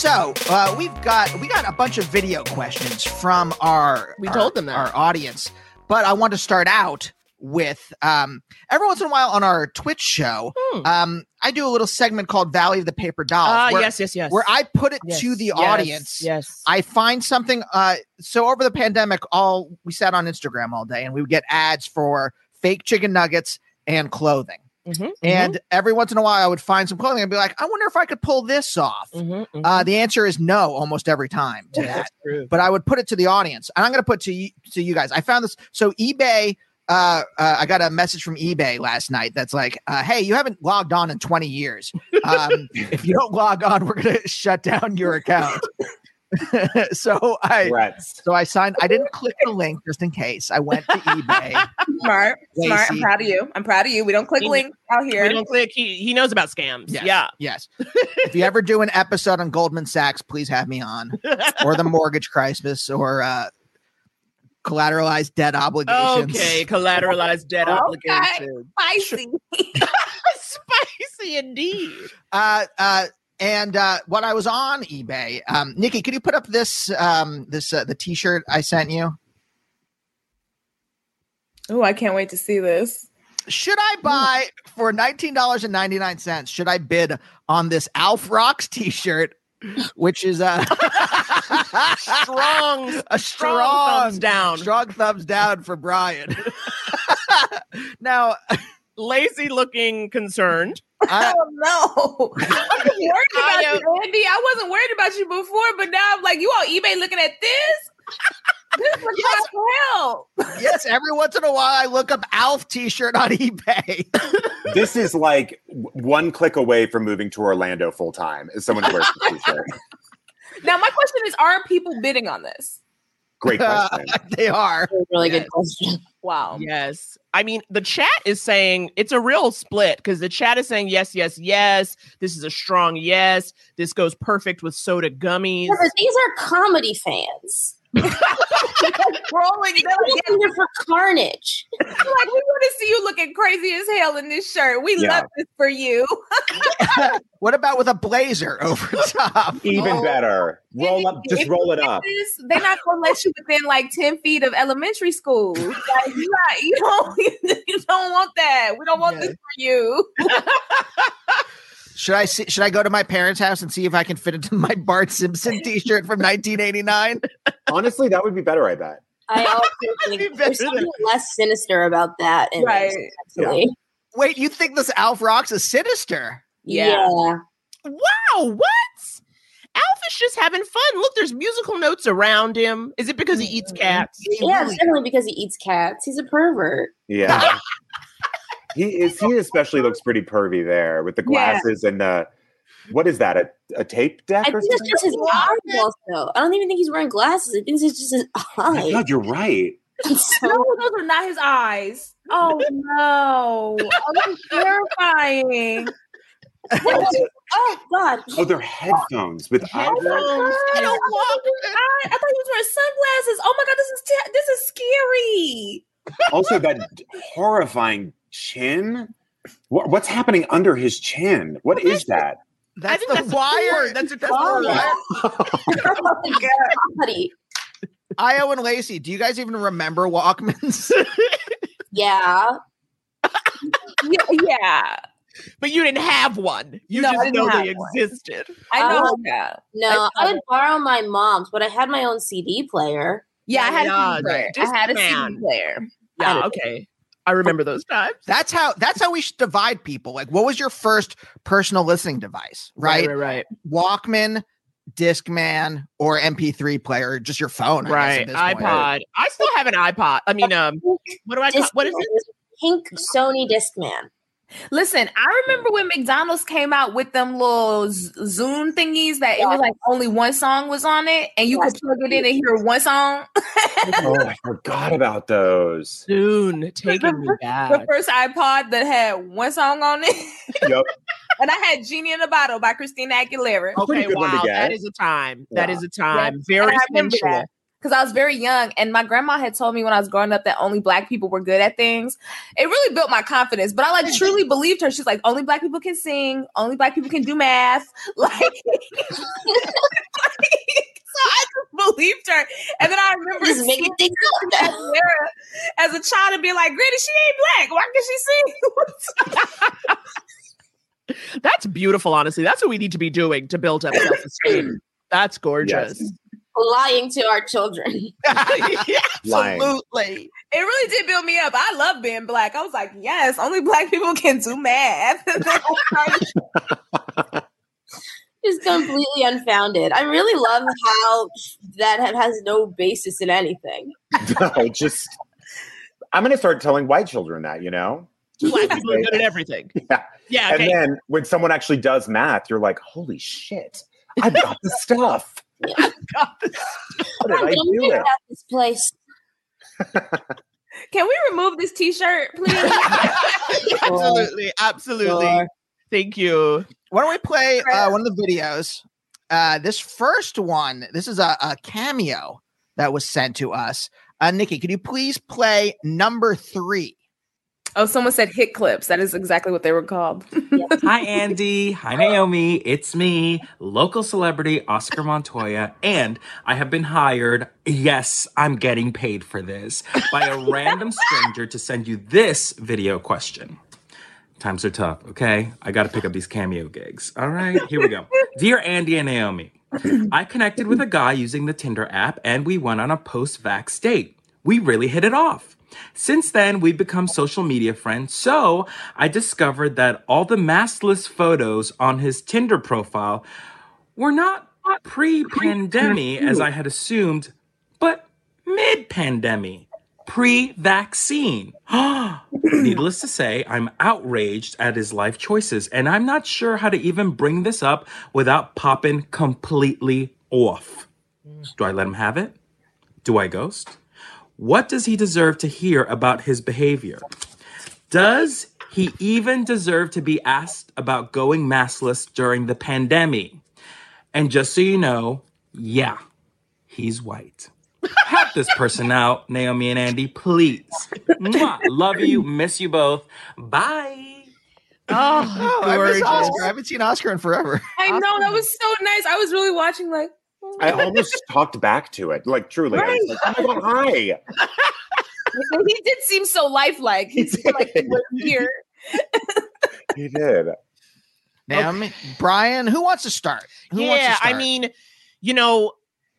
So uh, we've got we got a bunch of video questions from our We our- told them that. our audience, but I want to start out with um, every once in a while on our Twitch show. Hmm. Um, I do a little segment called Valley of the Paper Dolls. Ah, where, yes, yes, yes. Where I put it Yes, to the yes, audience. Yes. I find something. Uh, so over the pandemic, all we sat on Instagram all day, and we would get ads for fake chicken nuggets and clothing. Mhm, And every once in a while, I would find some clothing and be like, I wonder if I could pull this off. mhm, mhm. Uh, the answer is no, almost every time to that. But I would put it to the audience, and I'm going to put to you, to you guys. I found this. So eBay uh, uh, I got a message from eBay last night that's like, uh, "Hey, you haven't logged on in 20 years. Um, if you don't log on, we're gonna shut down your account." so I Threats. so I signed. I didn't click the link just in case. I went to eBay. Smart, smart. I'm proud of you. I'm proud of you. We don't click He- links out here. We don't click. He, he knows about scams. Yes. Yeah. Yes. if you ever do an episode on Goldman Sachs, please have me on, or the mortgage crisis, or uh, collateralized debt obligations. Okay, collateralized debt Okay. obligation. Spicy. Spicy indeed. Uh, uh, and uh, when I was on eBay, um, Nikki, could you put up this um, this uh, the T-shirt I sent you? Oh, I can't wait to see this. Should I buy for nineteen dollars and ninety nine cents? Should I bid on this Alf Rocks T-shirt, which is a Strong, a strong strong thumbs down. strong thumbs down for Brian. now, Laci looking concerned. I, Oh no! I was worried I about you, Andy. I wasn't worried about you before, but now I'm like, you on eBay looking at this? This is Yes. yes. hell. yes, every once in a while I look up Alf T-shirt on eBay. This is like one click away from moving to Orlando full time. As someone who wears the t-shirt. Now my question is, are people bidding on this? Great question. they are. Really Yes. good question. Wow. Yes. I mean, the chat is saying it's a real split because the chat is saying yes, yes, yes. This is a strong yes. This goes perfect with soda gummies. Yeah, these are comedy fans. Rolling. They're like, They're here for carnage. like, we want to see you looking crazy as hell in this shirt. We Yeah. love this for you. What about with a blazer over top? Even Oh, better. Roll up. Just If roll it up. this, they're not gonna let you within like ten feet of elementary school. Like, you, not, you don't, you don't want that. We don't want Yeah. this for you. Should I see, should I go to my parents' house and see if I can fit into my Bart Simpson T-shirt from 1989? Honestly, that would be better. I bet. I also think Better there's than- something less sinister about that. In Right. This, actually. Wait, you think this Alf Rocks is sinister? Yeah. yeah. Wow, what? Alf is just having fun. Look, there's musical notes around him. Is it because he eats mm-hmm. cats? Yeah, it's definitely because he eats cats. He's a pervert. Yeah. he is. He especially looks pretty pervy there with the Yeah. glasses and the. What is that? A, a tape deck I or think it's just his eyes. Also, I don't even think he's wearing glasses. I think it's just his Oh eyes. God, you're right. So- No, those are not his eyes. Oh no. Oh, that's terrifying. oh God! Oh, they're headphones with eyes. Headphones. I don't want I, I thought he was wearing sunglasses. Oh my god, this is te- this is scary. Also, that horrifying chin. What, what's happening under his chin? What is that? That's think the that's wire. cord. That's, that's Oh, the wire. oh my God! Comedy. Ayo and Laci, do you guys even remember Walkmans? Yeah. Yeah, yeah. But you didn't have one. You No, just didn't know they one. existed. I know oh, that. No, I- I would borrow my mom's, but I had my own CD player. Yeah, I had Yeah, a CD player. Disc I had a man. CD player. Yeah, okay. I remember those times. that's how that's how we should divide people. Like, what was your first personal listening device? Right, right, right. Walkman, Discman, or MP3 player, or just your phone. I guess, Right. at this point. iPod. I still have an iPod. I mean, um, what do I call, what is Discman. it? Pink Sony Discman. Listen, I remember when McDonald's came out with them little Zoom thingies that it was like only one song was on it, and you Yes. could plug it in and hear one song. Oh, I forgot about those. Soon taking me back. the first iPod that had one song on it, Yep. and I had "Genie in a Bottle" by Christina Aguilera. Okay, good one to wow, that is a time. That Yeah. is a time. And Very I remember sensual. that because I was very young, and my grandma had told me when I was growing up that only black people were good at things. It really built my confidence, but I like truly believed her. She's like, only black people can sing, only black people can do math. Like, so I just believed her. And then I remember Just making seeing things up. As a child and being like, Granny, she ain't black. Why can she sing? That's beautiful, honestly. That's what we need to be doing to build up self esteem. That's gorgeous. Lying to our children. Lying. Absolutely. It really did build me up. I love being black. I was like, yes, only black people can do math. Just completely unfounded. I really love how that has no basis in anything. No, just I'm going to start telling white children that, you know? Black people are good at everything. Yeah. Yeah. And then when someone actually does math, you're like, holy shit, I've got the stuff. How did I I'm do here it? this place. Can we remove this T-shirt, please? absolutely. Absolutely. Sure. Thank you. Why don't we play uh, one of the videos? Uh, this first one, this is a, a cameo that was sent to us. Uh, Nikki, could you please play number three? Oh, someone said hit clips. That is exactly what they were called. Hi, Andy. Hi, Naomi. It's me, local celebrity Oscar Montoya, and I have been hired. Yes, I'm getting paid for this by a random stranger to send you this video question. Times are tough, okay? I got to pick up these cameo gigs. All right, here we go. Dear Andy and Naomi, I connected with a guy using the Tinder app and we went on a post vax date. We really hit it off. Since then, we've become social media friends, so I discovered that all the maskless photos on his Tinder profile were not pre pandemic as I had assumed, but mid pandemic, pre vaccine. Needless to say, I'm outraged at his life choices, and I'm not sure how to even bring this up without popping completely off. Do I let him have it? Do I ghost? What does he deserve to hear about his behavior? Does he even deserve to be asked about going maskless during the pandemic? And just so you know, yeah, he's white. Help this person out, Naomi and Andy, please. Mwah. Love you, miss you both. Bye. Oh, Oh, I miss. Oscar. I haven't seen Oscar in forever. I know that was so nice. I was really watching like. I almost talked back to it. Like, truly. I was like, oh my God, hi. he did seem so lifelike. He seemed like he was here. He did. Naomi, Brian, who wants to start? Who wants to yeah, I mean, you know,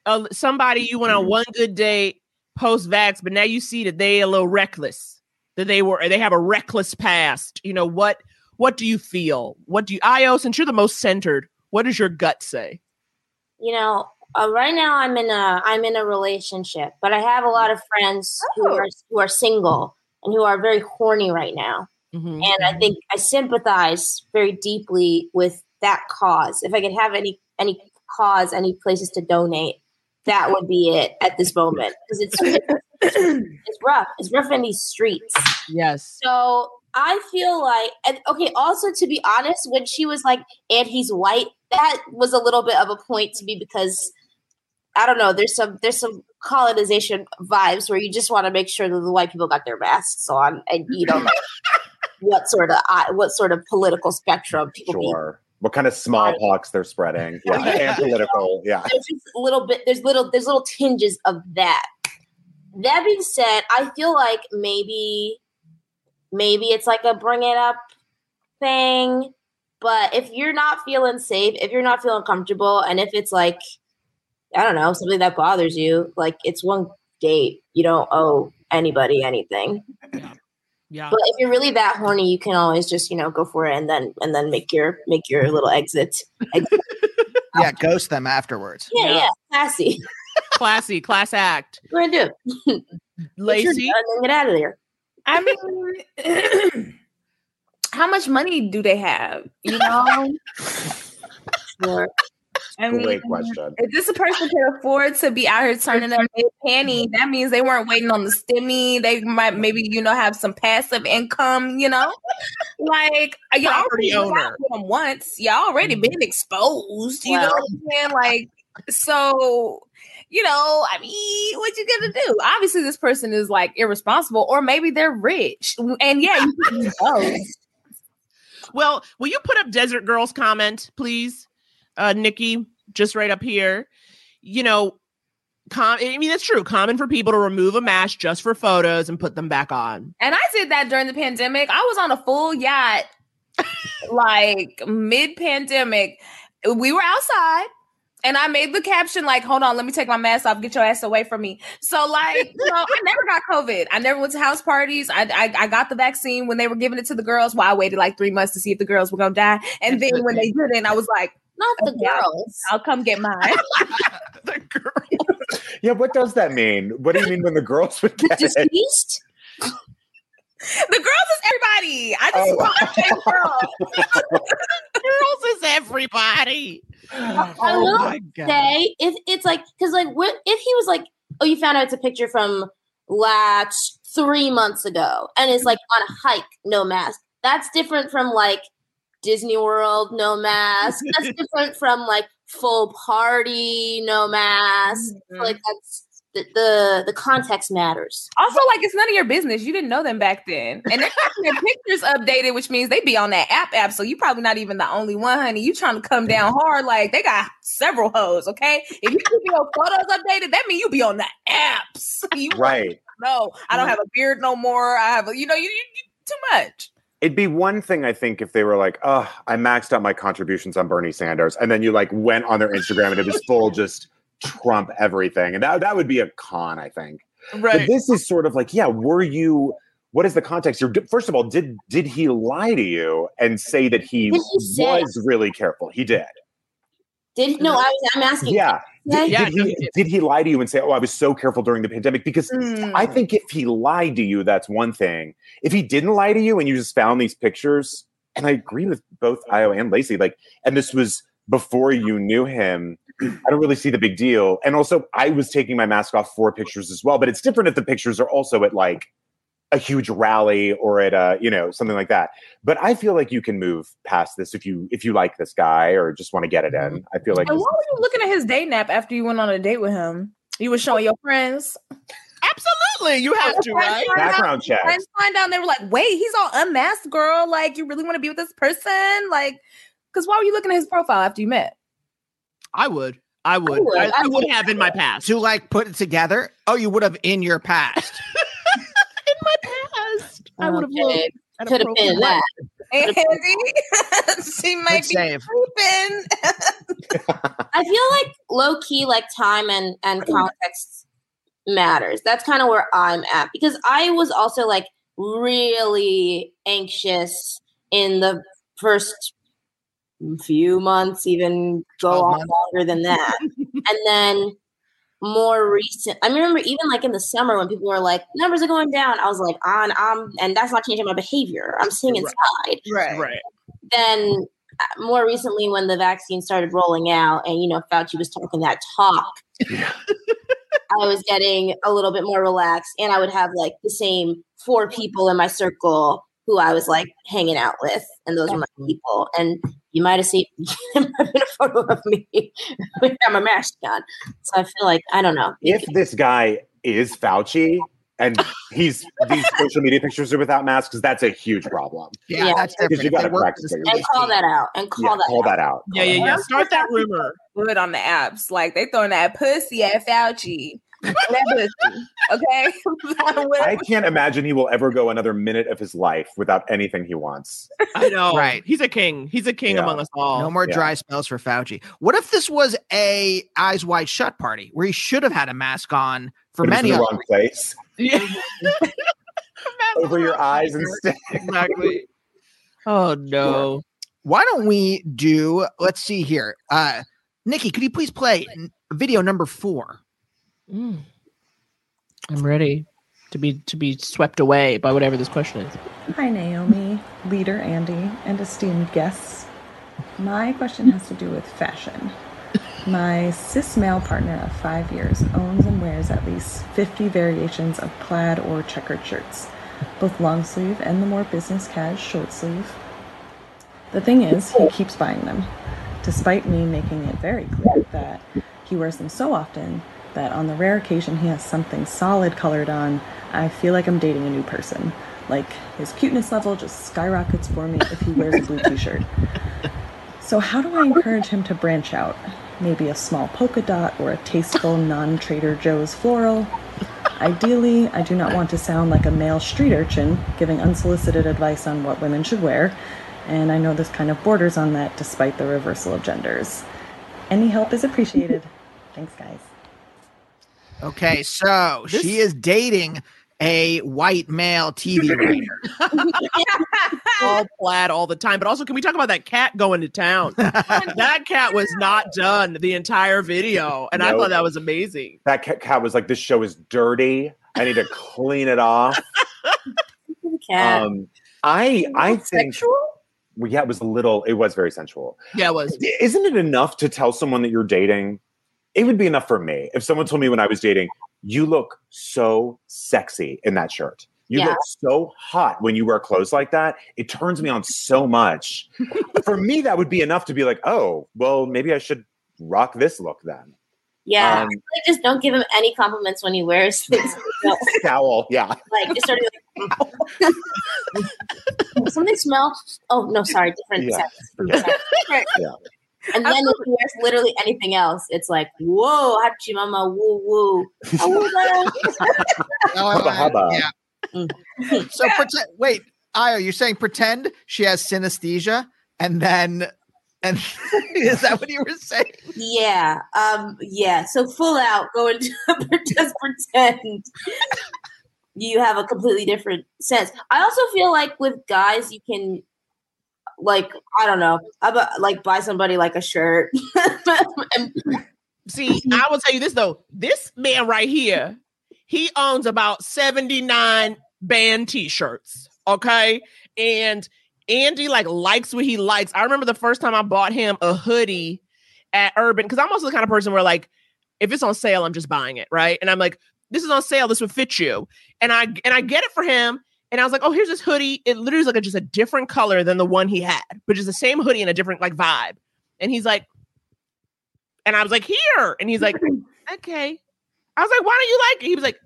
uh, somebody you went on one good date post vax, but now you see that they a little reckless. That they were they have a reckless past. You know what? What do you feel? What do you, Ayo? Since you're the most centered, what does your gut say? You know, uh, right now I'm in a I'm in a relationship, but I have a lot of friends who Oh. are who are single and who are very horny right now. Mhm. And I think I sympathize very deeply with that cause. If I could have any any cause, any places to donate, that would be it at this moment because it's, it's it's rough. It's rough in these streets. Yes. So I feel like, and okay, also to be honest, when she was like, and he's white, that was a little bit of a point to me because I don't know, there's some there's some colonization vibes where you just want to make sure that the white people got their masks on and you don't know what sort of uh, what sort of political spectrum people be Sure. What kind of smallpox they're spreading? Yeah, and political. Yeah. there's just a little bit there's little there's little tinges of that that being said i feel like maybe maybe it's like a bring it up thing but if you're not feeling safe if you're not feeling comfortable and if it's like i don't know something that bothers you like it's one date you don't owe anybody anything Yeah. but if you're really that horny you can always just you know go for it and then and then make your make your little exit, exit. yeah, ghost them afterwards. yeah Yeah. yeah classy Classy, class act. We're gonna do. Get your Laci? gun and get out of there. I mean, how much money do they have? You know, Sure. I mean, Great question. if this person can afford to be out here turning up their panty, that means they weren't waiting on the stimmy. They might maybe you know have some passive income. You know, like y'all already owner. them once. Y'all already been exposed. You know what I'm saying? Like so. You know, I mean, what you gonna do? Obviously, this person is like irresponsible, or maybe they're rich. And yeah, you both. Well, will you put up Desert Girls comment, please, uh, Nikki? Just right up here. You know, com- I mean, it's true. Common for people to remove a mask just for photos and put them back on. And I did that during the pandemic. I was on a full yacht, like mid pandemic. We were outside. And I made the caption like, "Hold on, let me take my mask off. Get your ass away from me." So, like, you know, I never got COVID. I never went to house parties. I, I I got the vaccine when they were giving it to the girls. Well, I waited like three months to see if the girls were gonna die, and then when they didn't, I was like, Not the oh, Okay, I'll- girls. "I'll come get mine." the girl. Yeah, what does that mean? What do you mean when the girls would The get it? deceased? The girls is everybody. I just Oh. want to say girl. Girls is everybody. I Oh will my God. say if it's like because like what if he was like oh you found out it's a picture from last three months ago and it's mm-hmm. like on a hike no mask that's different from like Disney World no mask that's different from like full party no mask Mm-hmm. like that's the, the the context matters Also, like it's none of your business. You didn't know them back then, and they're keeping their pictures updated, which means they be on that app app. So you probably not even the only one, honey. You trying to come down hard? Like they got several hoes. Okay, if you keep your photos updated, that means you be on the apps. You Right. No, I don't have a beard no more. I have, a, you know, you, you, you too much. It'd be one thing, I think, if they were like, "Oh, I maxed out my contributions on Bernie Sanders," and then you like went on their Instagram and it was full just Trump everything, and that that would be a con, I think. But this is sort of like, yeah, were you? What is the context? You're first of all, did did he lie to you and say that he, he was really careful? He did. did no I was I'm asking Yeah. Yeah, Did, yeah, did he did he lie to you and say, "Oh, I was so careful during the pandemic"? Because Mm. I think if he lied to you, that's one thing. If he didn't lie to you and you just found these pictures, and I agree with both Ayo and Laci, like, and this was before you knew him, I don't really see the big deal. And also, I was taking my mask off for pictures as well, but it's different if the pictures are also at like a huge rally or at a you know something like that. But I feel like you can move past this if you if you like this guy or just want to get it in. Mm-hmm. I feel like And why were you looking at his date nap after you went on a date with him? You were showing your friends. Absolutely, you have to, right? Background checks. Friends find out they were like, "Wait, he's all unmasked, girl. Like, you really want to be with this person? Like, because why were you looking at his profile after you met? I would. I would. would. I, I I would would. have in my past. To like put it together. Oh, you would have in your past. past. I oh, would have Okay. looked. Could have been profile. that. Andy, she might be save. creeping. I feel like low key, like time and and context matters. That's kind of where I'm at because I was also like really anxious in the first few months, even go on longer than that, and then more recent. I remember even like in the summer when people were like numbers are going down. I was like on um, and that's not changing my behavior. I'm staying inside Right. Right. then uh, more recently when the vaccine started rolling out and you know Fauci was talking that talk, I was getting a little bit more relaxed and I would have like the same four people in my circle who I was like hanging out with and those were my people and you might have seen there might a photo of me with my mask on. So I feel like I don't know. if this guy is Fauci and he's these social media pictures are without masks, that's a huge problem. Yeah, Yeah. that's Because different. you gotta practice with what And call that out. And call Yeah, that call out. that out. Yeah, yeah, yeah. Start that rumor. Good on the apps. Like they throwing that pussy at Fauci. That. Okay. I can't imagine he will ever go another minute of his life without anything he wants. I know. Right. He's a king. He's a king Yeah. among us all. No more Yeah. dry spells for Fauci. What if this was a eyes wide shut party where he should have had a mask on for But he's in many the of wrong place. Yeah. Over your eyes instead. exactly. Oh no. Why don't we do? Let's see here. Uh, Nikki, could you please play video number four? Mm. I'm ready to be to be swept away by whatever this question is. Hi, Naomi, leader Andy, and esteemed guests. My question has to do with fashion. My cis male partner of five years owns and wears at least 50 variations of plaid or checkered shirts, both long sleeve and the more business cash short sleeve. The thing is, he keeps buying them, despite me making it very clear that he wears them so often that on the rare occasion he has something solid colored on, I feel like I'm dating a new person. Like his cuteness level just skyrockets for me if he wears a blue t shirt. So, how do I encourage him to branch out? Maybe a small polka dot or a tasteful non Trader Joe's floral? Ideally, I do not want to sound like a male street urchin giving unsolicited advice on what women should wear, and I know this kind of borders on that despite the reversal of genders. Any help is appreciated. Thanks, guys. Okay, so she is dating a white male TV writer. all plaid all the time. But also, can we talk about that cat going to town? that cat was not done the entire video, and I thought that was amazing. That cat, cat was like, "This show is dirty. I need to clean it off." Cat. Um, I I think well, yeah, it was a little. It was very sensual. Yeah, it was. Isn't it enough to tell someone that you're dating? It would be enough for me if someone told me when I was dating, "You look so sexy in that shirt. You Yeah. look so hot when you wear clothes like that. It turns me on so much." for me, that would be enough to be like, "Oh, well, maybe I should rock this look then." yeah, I um, just don't give him any compliments when he wears things. yeah. like just sort of like something smell. Oh no, sorry, different Yeah. sex. Yeah. And then if he wears literally anything else, it's like whoa, hachi mama, woo woo. Hubba hubba. Yeah. So pretend. Wait, Ayo, you're saying pretend she has synesthesia, and then, and is that what you were saying? Yeah, um, yeah. So full out, go into just pretend you have a completely different sense. I also feel like with guys, you can, like, I don't know, about, like buy somebody like a shirt. and, See, I will tell you this though. This man right here, he owns about 79 band t-shirts. Okay. And Andy like likes what he likes. I remember the first time I bought him a hoodie at Urban, because I'm also the kind of person where like if it's on sale, I'm just buying it, right? And I'm like, this is on sale, this would fit you. And I and I get it for him. And I was like, oh, here's this hoodie. It literally is like a, just a different color than the one he had, but just the same hoodie and a different like vibe. And he's like, and I was like, here. And he's like, okay. I was like, why don't you like it? He was like,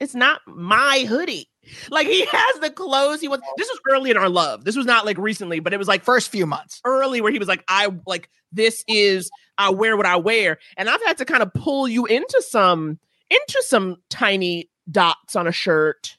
it's not my hoodie. Like he has the clothes he was. This was early in our love. This was not like recently, but it was like First few months. early where he was like, I like this is I wear what I wear. And I've had to kind of pull you into some into some tiny dots on a shirt,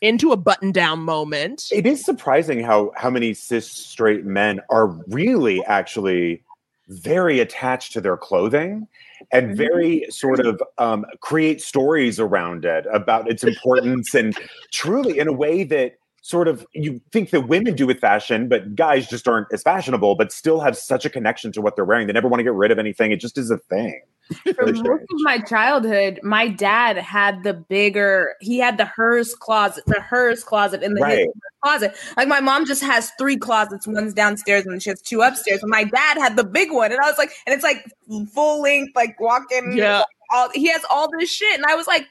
into a button down moment. It is surprising how how many cis straight men are really actually very attached to their clothing and very sort of um, create stories around it about its importance and truly in a way that sort of you think that women do with fashion but guys just aren't as fashionable but still have such a connection to what they're wearing. They never want to get rid of anything. It just is a thing For most of my childhood, my dad had the bigger. He had the hers closet, the hers closet in the Right. closet. Like my mom just has three closets. One's downstairs and she has two upstairs. And my dad had the big one, and I was like, and it's like full length, like walking. Yeah. all, he has all this shit, and I was like.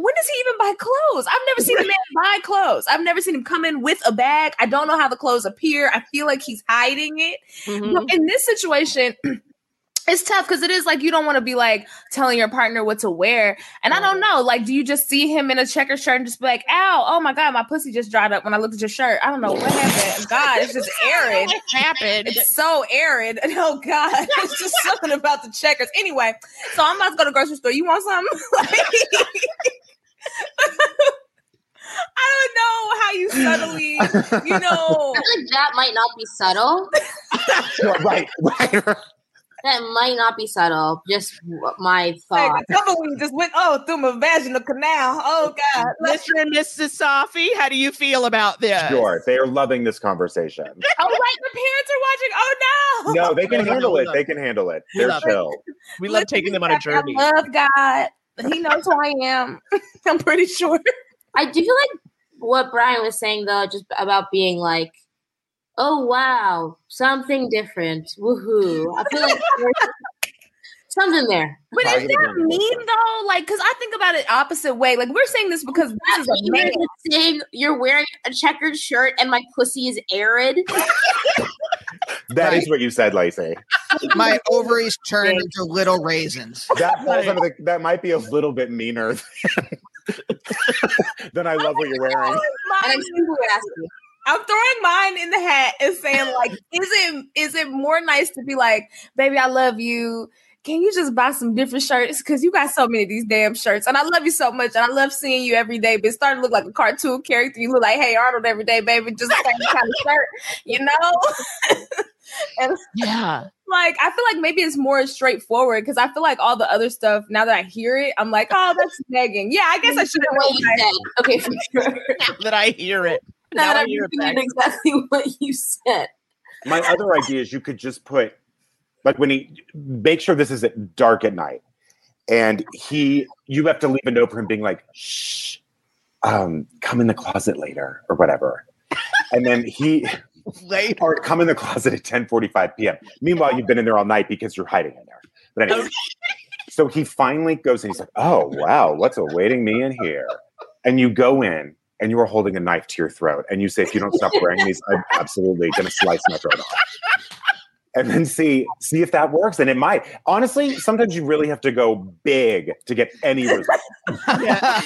When does he even buy clothes? I've never seen a man buy clothes. I've never seen him come in with a bag. I don't know how the clothes appear. I feel like he's hiding it. Mhm. In this situation, it's tough because it is like you don't want to be like telling your partner what to wear. And I don't know, like, do you just see him in a checker shirt and just be like, ow, oh my God, my pussy just dried up when I looked at your shirt? I don't know what happened. God, it's just arid. What happened? It's so arid. Oh God, it's just something about the checkers. Anyway, so I'm about to go to the grocery store. You want something? I don't know how you subtly, you know. I feel like that might not be subtle. right right That might not be subtle. Just my Like, thought. the tumbleweed just went oh through my vaginal canal. Oh God, Mr. and Mrs. Safi, how do you feel about this? sure they are loving this conversation Oh, right. The parents are watching. Oh no. no they can No, no, handle it they can handle it they're love it. chill We love taking them on a journey. I love God. He knows who I am. I'm pretty sure. I do feel like what Brian was saying though, just about being like, "Oh wow, something different, woohoo!" I feel like something there. But is Targeted that mean though? Like, because I think about it opposite way. Like, we're saying this because this is a You're man. saying you're wearing a checkered shirt and my pussy is arid. That is Right. what you said Laci My ovaries turned into little raisins. that falls the, that might be a little bit meaner than, than I love what you're wearing. Oh And I'm Mine- super nasty. I'm throwing mine in the hat and saying, like, is it is it more nice to be like, baby, I love you. Can you just buy some different shirts? Because you got so many of these damn shirts. And I love you so much. And I love seeing you every day. But it's starting to look like a cartoon character. You look like, hey, Arnold every day, baby. Just the same kind of shirt, you know? and Yeah. like, I feel like maybe it's more straightforward because I feel like all the other stuff, now that I hear it, I'm like, oh, that's nagging. Yeah, I guess I should have What known you that. said. Okay, for sure. Now that I hear it. Now Now that I I'm hear it repeating exactly what you said. My other idea is you could just put like when he make sure this is at dark at night, and he you have to leave a note for him being like shh, um, come in the closet later or whatever. And then he later or come in the closet at 10:45 p.m. Meanwhile, you've been in there all night because you're hiding in there. But anyway, so he finally goes and he's like, "Oh wow, what's awaiting me in here?" And you go in and you are holding a knife to your throat, and you say, "If you don't stop wearing these, I'm absolutely going to slice my throat off." And then see see if that works, and it might. Honestly, sometimes you really have to go big to get any results. yeah,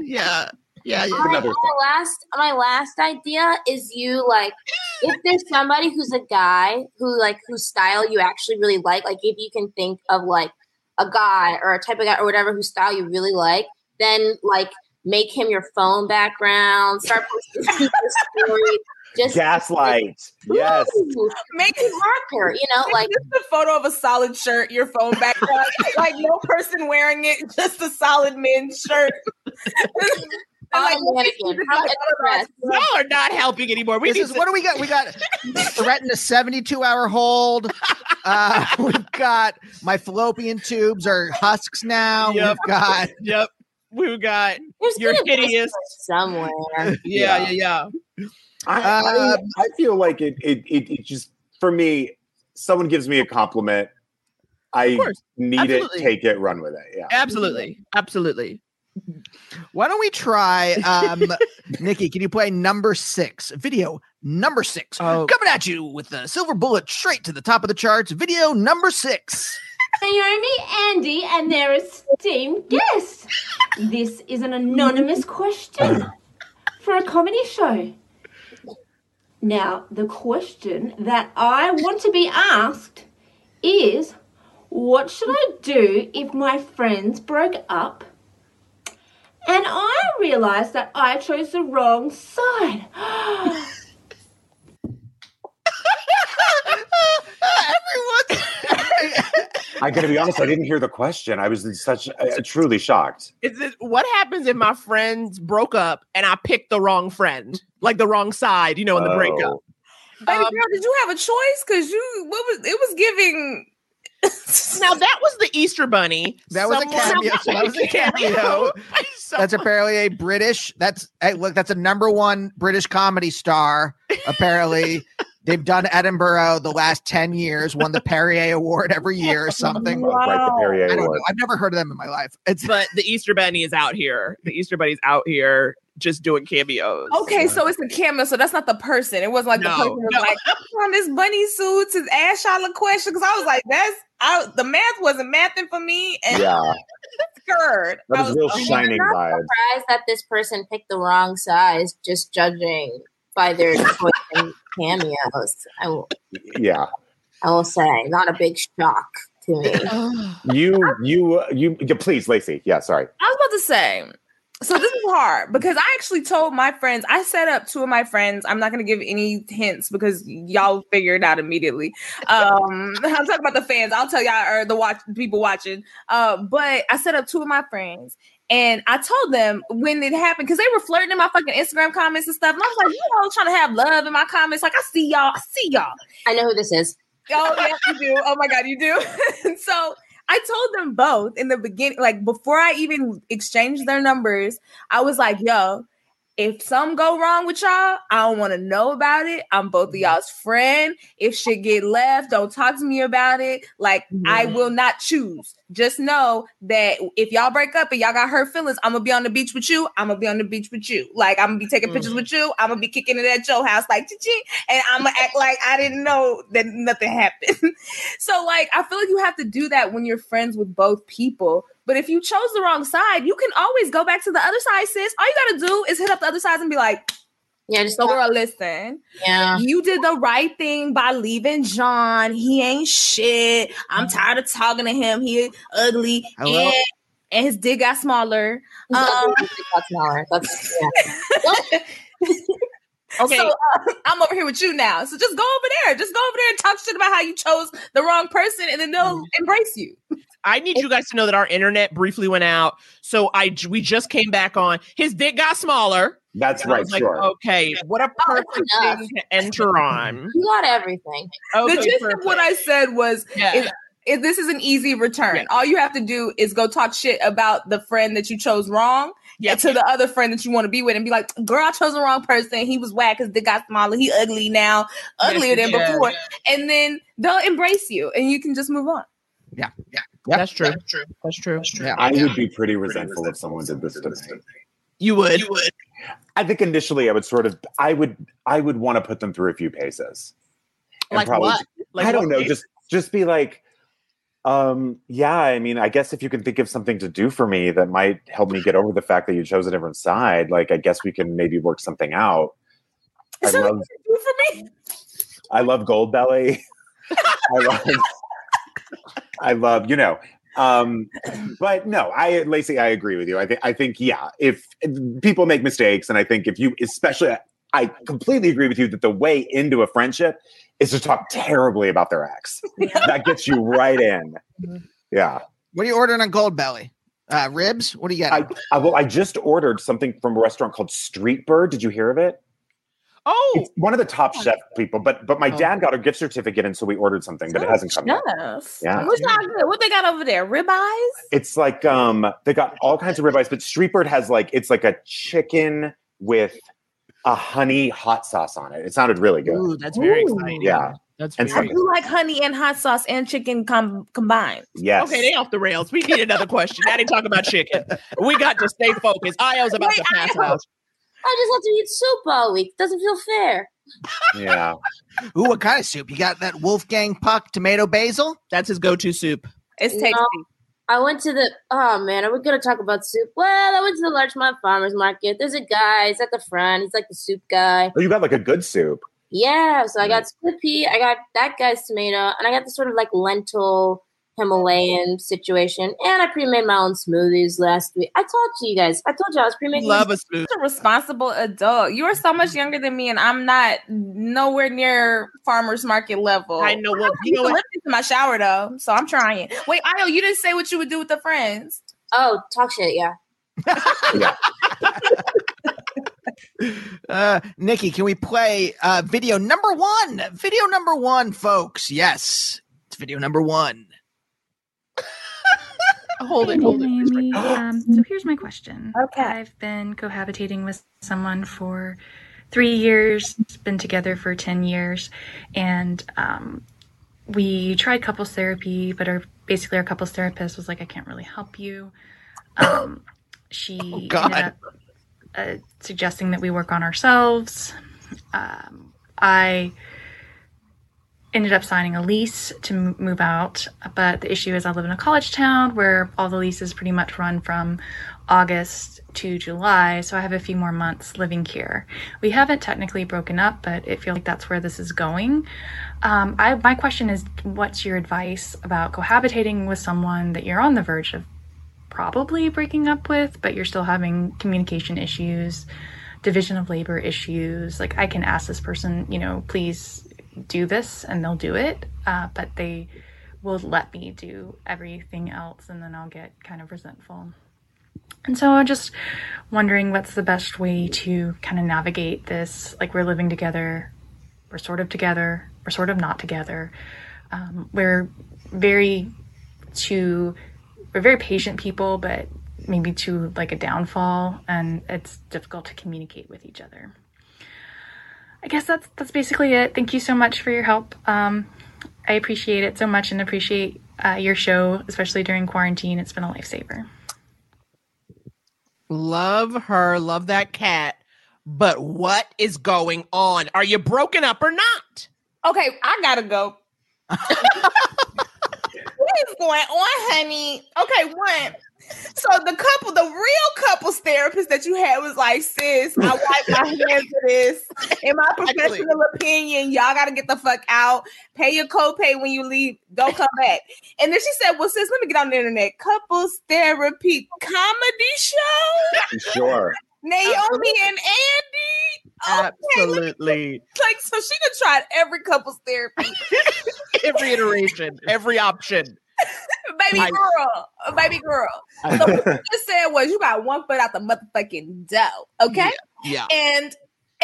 yeah, yeah. My, my last my last idea is you like if there's somebody who's a guy who like whose style you actually really like, like if you can think of like a guy or a type of guy or whatever whose style you really like, then like make him your phone background, start posting stories. Just Gaslight. Yes. Make it marker, you know, like just a photo of a solid shirt, your phone background, like no person wearing it, just a solid men's shirt. like, a mannequin. How express. Y'all are not helping anymore. We This is to- what do we got? We got threatened a 72 hour hold. Uh, we've got my fallopian tubes are husks now. Yep. We've got Yep. We've got There's you're hideous. somewhere. Yeah, yeah, yeah. I, Uh, I, I feel like it, it, it, it just, for me, someone gives me a compliment. I need Absolutely. it, take it, run with it. Yeah. Absolutely. Absolutely. Why don't we try, um, Nikki? Can you play number six? Video number six. Oh. Coming at you with the silver bullet straight to the top of the charts. Video number six. Naomi, Andy, and their esteemed guest. This is an anonymous question for a comedy show. Now, the question that I want to be asked is what should I do if my friends broke up and I realized that I chose the wrong side? I got to be honest, I didn't hear the question. I was such uh, truly shocked. Is it, what happens if my friends broke up and I picked the wrong friend, like the wrong side, you know, in the breakup? Oh. Baby Um, girl, did you have a choice? Because you, what was it was giving. Now that was the Easter Bunny. That was a Someone- cameo. That was a cameo. That's apparently a British. That's hey, look. That's a number one British comedy star. Apparently, they've done Edinburgh the last ten years. Won the Perrier Award every year or something. Like the Perrier I don't know. Award. I've never heard of them in my life. It's but the Easter Bunny is out here. The Easter Bunny's out here just doing cameos. Okay, so it's a cameo, so that's not the person. It wasn't like the person was no. like I put on this bunny suit to ask y'all a question because I was like, that's I, the math wasn't mathing for me, and Yeah. scared. That I was real like, shining I'm vibes. surprised that this person picked the wrong size, just judging by their choice in cameos. I will, Yeah. I will say, not a big shock to me. You, you, you, yeah, please, Laci. Yeah, sorry. I was about to say. So this is hard because I actually told my friends. I set up two of my friends. I'm not going to give any hints because y'all figure it out immediately. Um, I'm talking about the fans. I'll tell y'all or the watch people watching. Uh, but I set up two of my friends. And I told them when it happened because they were flirting in my fucking Instagram comments and stuff. And I was like, you all trying to have love in my comments. Like, I see y'all. I see y'all. I know who this is. Oh, yeah, you do. Oh my God, you do. so I told them both in the beginning, like before I even exchanged their numbers, I was like, yo, if something go wrong with y'all, I don't want to know about it. I'm both of y'all's friend. If shit get left, don't talk to me about it. Like I will not choose. Just know that if y'all break up and y'all got hurt feelings, I'm gonna be on the beach with you. I'm gonna be on the beach with you. Like I'm gonna be taking pictures mm. with you. I'm gonna be kicking it at your house like ching and I'm gonna act like I didn't know that nothing happened. so like I feel like you have to do that when you're friends with both people. But if you chose the wrong side, you can always go back to the other side, sis. All you gotta do is hit up the other side and be like, Yeah, just so girl, listen. Yeah. You did the right thing by leaving John. He ain't shit. I'm tired of talking to him. He ugly. Hello? And, and his dick got smaller. He's Um, ugly, got smaller. That's yeah. Okay. So uh, I'm over here with you now. So just go over there. Just go over there and talk shit about how you chose the wrong person and then they'll embrace you. I need you guys to know that our internet briefly went out, so I we just came back on. His dick got smaller. That's And I right, was like, sure. okay, what a perfect enough. thing to enter on. You got everything. Okay, the gist of what I said was Yeah. is if this is an easy return. All you have to do is go talk shit about the friend that you chose wrong. Eh, yeah. To the other friend that you want to be with and be like, girl, I chose the wrong person. He was whack because they got smaller. He ugly now, uglier than Yeah. before. And then they'll embrace you and you can just move on. Yeah. Yeah. That's true. That's true. That's true. Yeah. I would be pretty resentful if someone did this to me. You would. You would. I think initially I would sort of I would I would want to put them through a few paces. And Like what? Like I don't know, pace? just just be like um yeah, I mean, I guess if you can think of something to do for me that might help me get over the fact that you chose a different side, like I guess we can maybe work something out. I love for me. I love Goldbelly. I love I love, you know. Um, but no, I Laci, I agree with you. I think I think, yeah, if people make mistakes, and I think if you especially I completely agree with you that the way into a friendship is to talk terribly about their ex. that gets you right in. Yeah. What are you ordering on Goldbelly? Uh, ribs? What do you got? I, I well, I just ordered something from a restaurant called Streetbird. Did you hear of it? Oh, it's one of the top chef people. But but my dad got a gift certificate, and so we ordered something, but it hasn't come yet. Yes. Yeah. What's not good? What they got over there? Ribeyes? It's like um they got all kinds of ribeyes, but Streetbird has like it's like a chicken with a honey hot sauce on it. It sounded really good. Ooh, that's very Ooh. exciting. Yeah. That's And very I do like honey and hot sauce and chicken com- combined. Yes. Okay, they off the rails. We need another question. Now they talk about chicken. We got to stay focused. Ayo's about Wait, to pass Ayo. out. I just have to eat soup all week. Doesn't feel fair. Yeah. Ooh, what kind of soup? You got that Wolfgang Puck tomato basil? That's his go-to soup. It's tasty. I went to the oh man, are we gonna talk about soup? Well, I went to the Larchmont Farmers Market. There's a guy, he's at the front, he's like the soup guy. Oh, you got like a good soup. Yeah, so I got split pea, I got that guy's tomato, and I got this sort of like lentil Himalayan situation. And I pre-made my own smoothies last week. I told you guys, I told you I was pre-making Love a smoothie. a responsible adult. You are so much younger than me, and I'm not nowhere near farmers market level. I know what- you you know know what- what? into my shower though, so I'm trying. Wait, Ayo, you didn't say what you would do with the friends. Oh, talk shit, yeah. Yeah. Uh, Nikki, can we play uh, video number one? Video number one, folks. Yes, it's video number one. Hold it, Hey, hold it. Naomi. um, so here's my question. Okay. I've been cohabitating with someone for three years, been together for 10 years, and um, we tried couples therapy, but our basically our couples therapist was like, I can't really help you. Um, she God. ended up uh, suggesting that we work on ourselves. Um, I ended up signing a lease to move out, but the issue is I live in a college town where all the leases pretty much run from August to July, so I have a few more months living here. We haven't technically broken up, but it feels like that's where this is going. Um, I, my question is, what's your advice about cohabitating with someone that you're on the verge of probably breaking up with, but you're still having communication issues, division of labor issues. Like I can ask this person, you know, please do this, and they'll do it, uh, but they will let me do everything else, and then I'll get kind of resentful. And so I'm just wondering what's the best way to kind of navigate this. Like we're living together, we're sort of together, we're sort of not together. Um, we're very to we're very patient people, but maybe to like a downfall, and it's difficult to communicate with each other. I guess that's that's basically it. Thank you so much for your help. Um, I appreciate it so much and appreciate uh, your show, especially during quarantine. It's been a lifesaver. Love her, love that cat. But what is going on? Are you broken up or not? Okay, I gotta go. what is going on, honey? Okay, one. So the couple, the real couples therapist that you had was like, sis, I wipe my hands of this. In my professional opinion, y'all gotta get the fuck out. Pay your copay when you leave. Don't come back. And then she said, Well, sis, let me get on the internet. Couples therapy comedy show. Sure. Naomi and Andy. Absolutely. Like, so she done tried every couples therapy. every iteration, every option. baby girl, baby girl. So what you just said was you got one foot out the motherfucking dough, okay? Yeah. And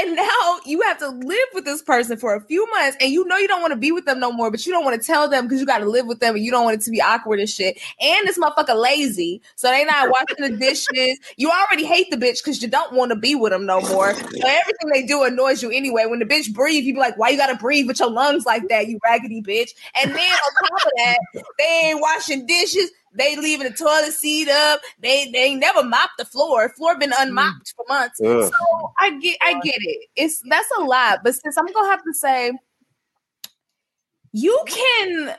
And now you have to live with this person for a few months, and you know you don't want to be with them no more, but you don't want to tell them because you got to live with them, and you don't want it to be awkward and shit. And this motherfucker lazy, so they not washing the dishes. You already hate the bitch because you don't want to be with them no more. So everything they do annoys you anyway. When the bitch breathe, you be like, "Why you gotta breathe with your lungs like that, you raggedy bitch?" And then on top of that, they ain't washing dishes. They leaving the toilet seat up. They they never mopped the floor. Floor been unmopped for months. Ugh. So I get I get it. It's that's a lot. But since I'm gonna have to say, you can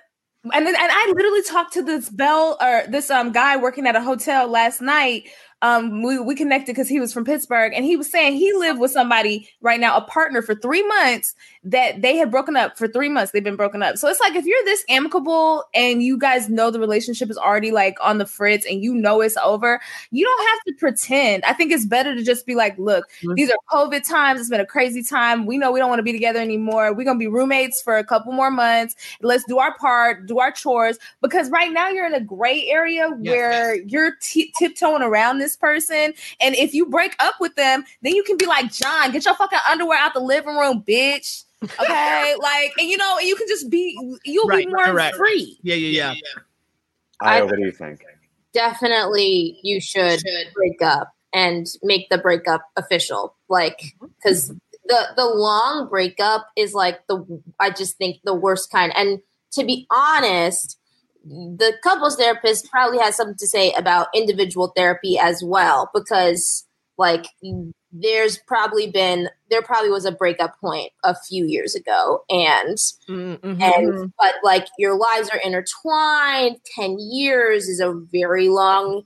and then and I literally talked to this bell or this um guy working at a hotel last night. Um, we, we connected because he was from Pittsburgh and he was saying he lived with somebody right now, a partner for three months that they had broken up for three months. They've been broken up. So it's like if you're this amicable and you guys know the relationship is already like on the fritz and you know it's over, you don't have to pretend. I think it's better to just be like, look, these are COVID times. It's been a crazy time. We know we don't want to be together anymore. We're gonna be roommates for a couple more months. Let's do our part, do our chores. Because right now you're in a gray area where you're t- tiptoeing around this person. And if you break up with them, then you can be like, John, get your fucking underwear out the living room, bitch. Okay, like, and you know, you can just be, you'll Right, be more correct. free. Yeah, yeah, yeah. Ayo, what do you think? definitely you should break up and make the breakup official like mm-hmm. because the the long breakup is like the i just think the worst kind and to be honest the couples therapist probably has something to say about individual therapy as well because like there's probably been there probably was a breakup point a few years ago and Mm-hmm. and but like your lives are intertwined 10 years is a very long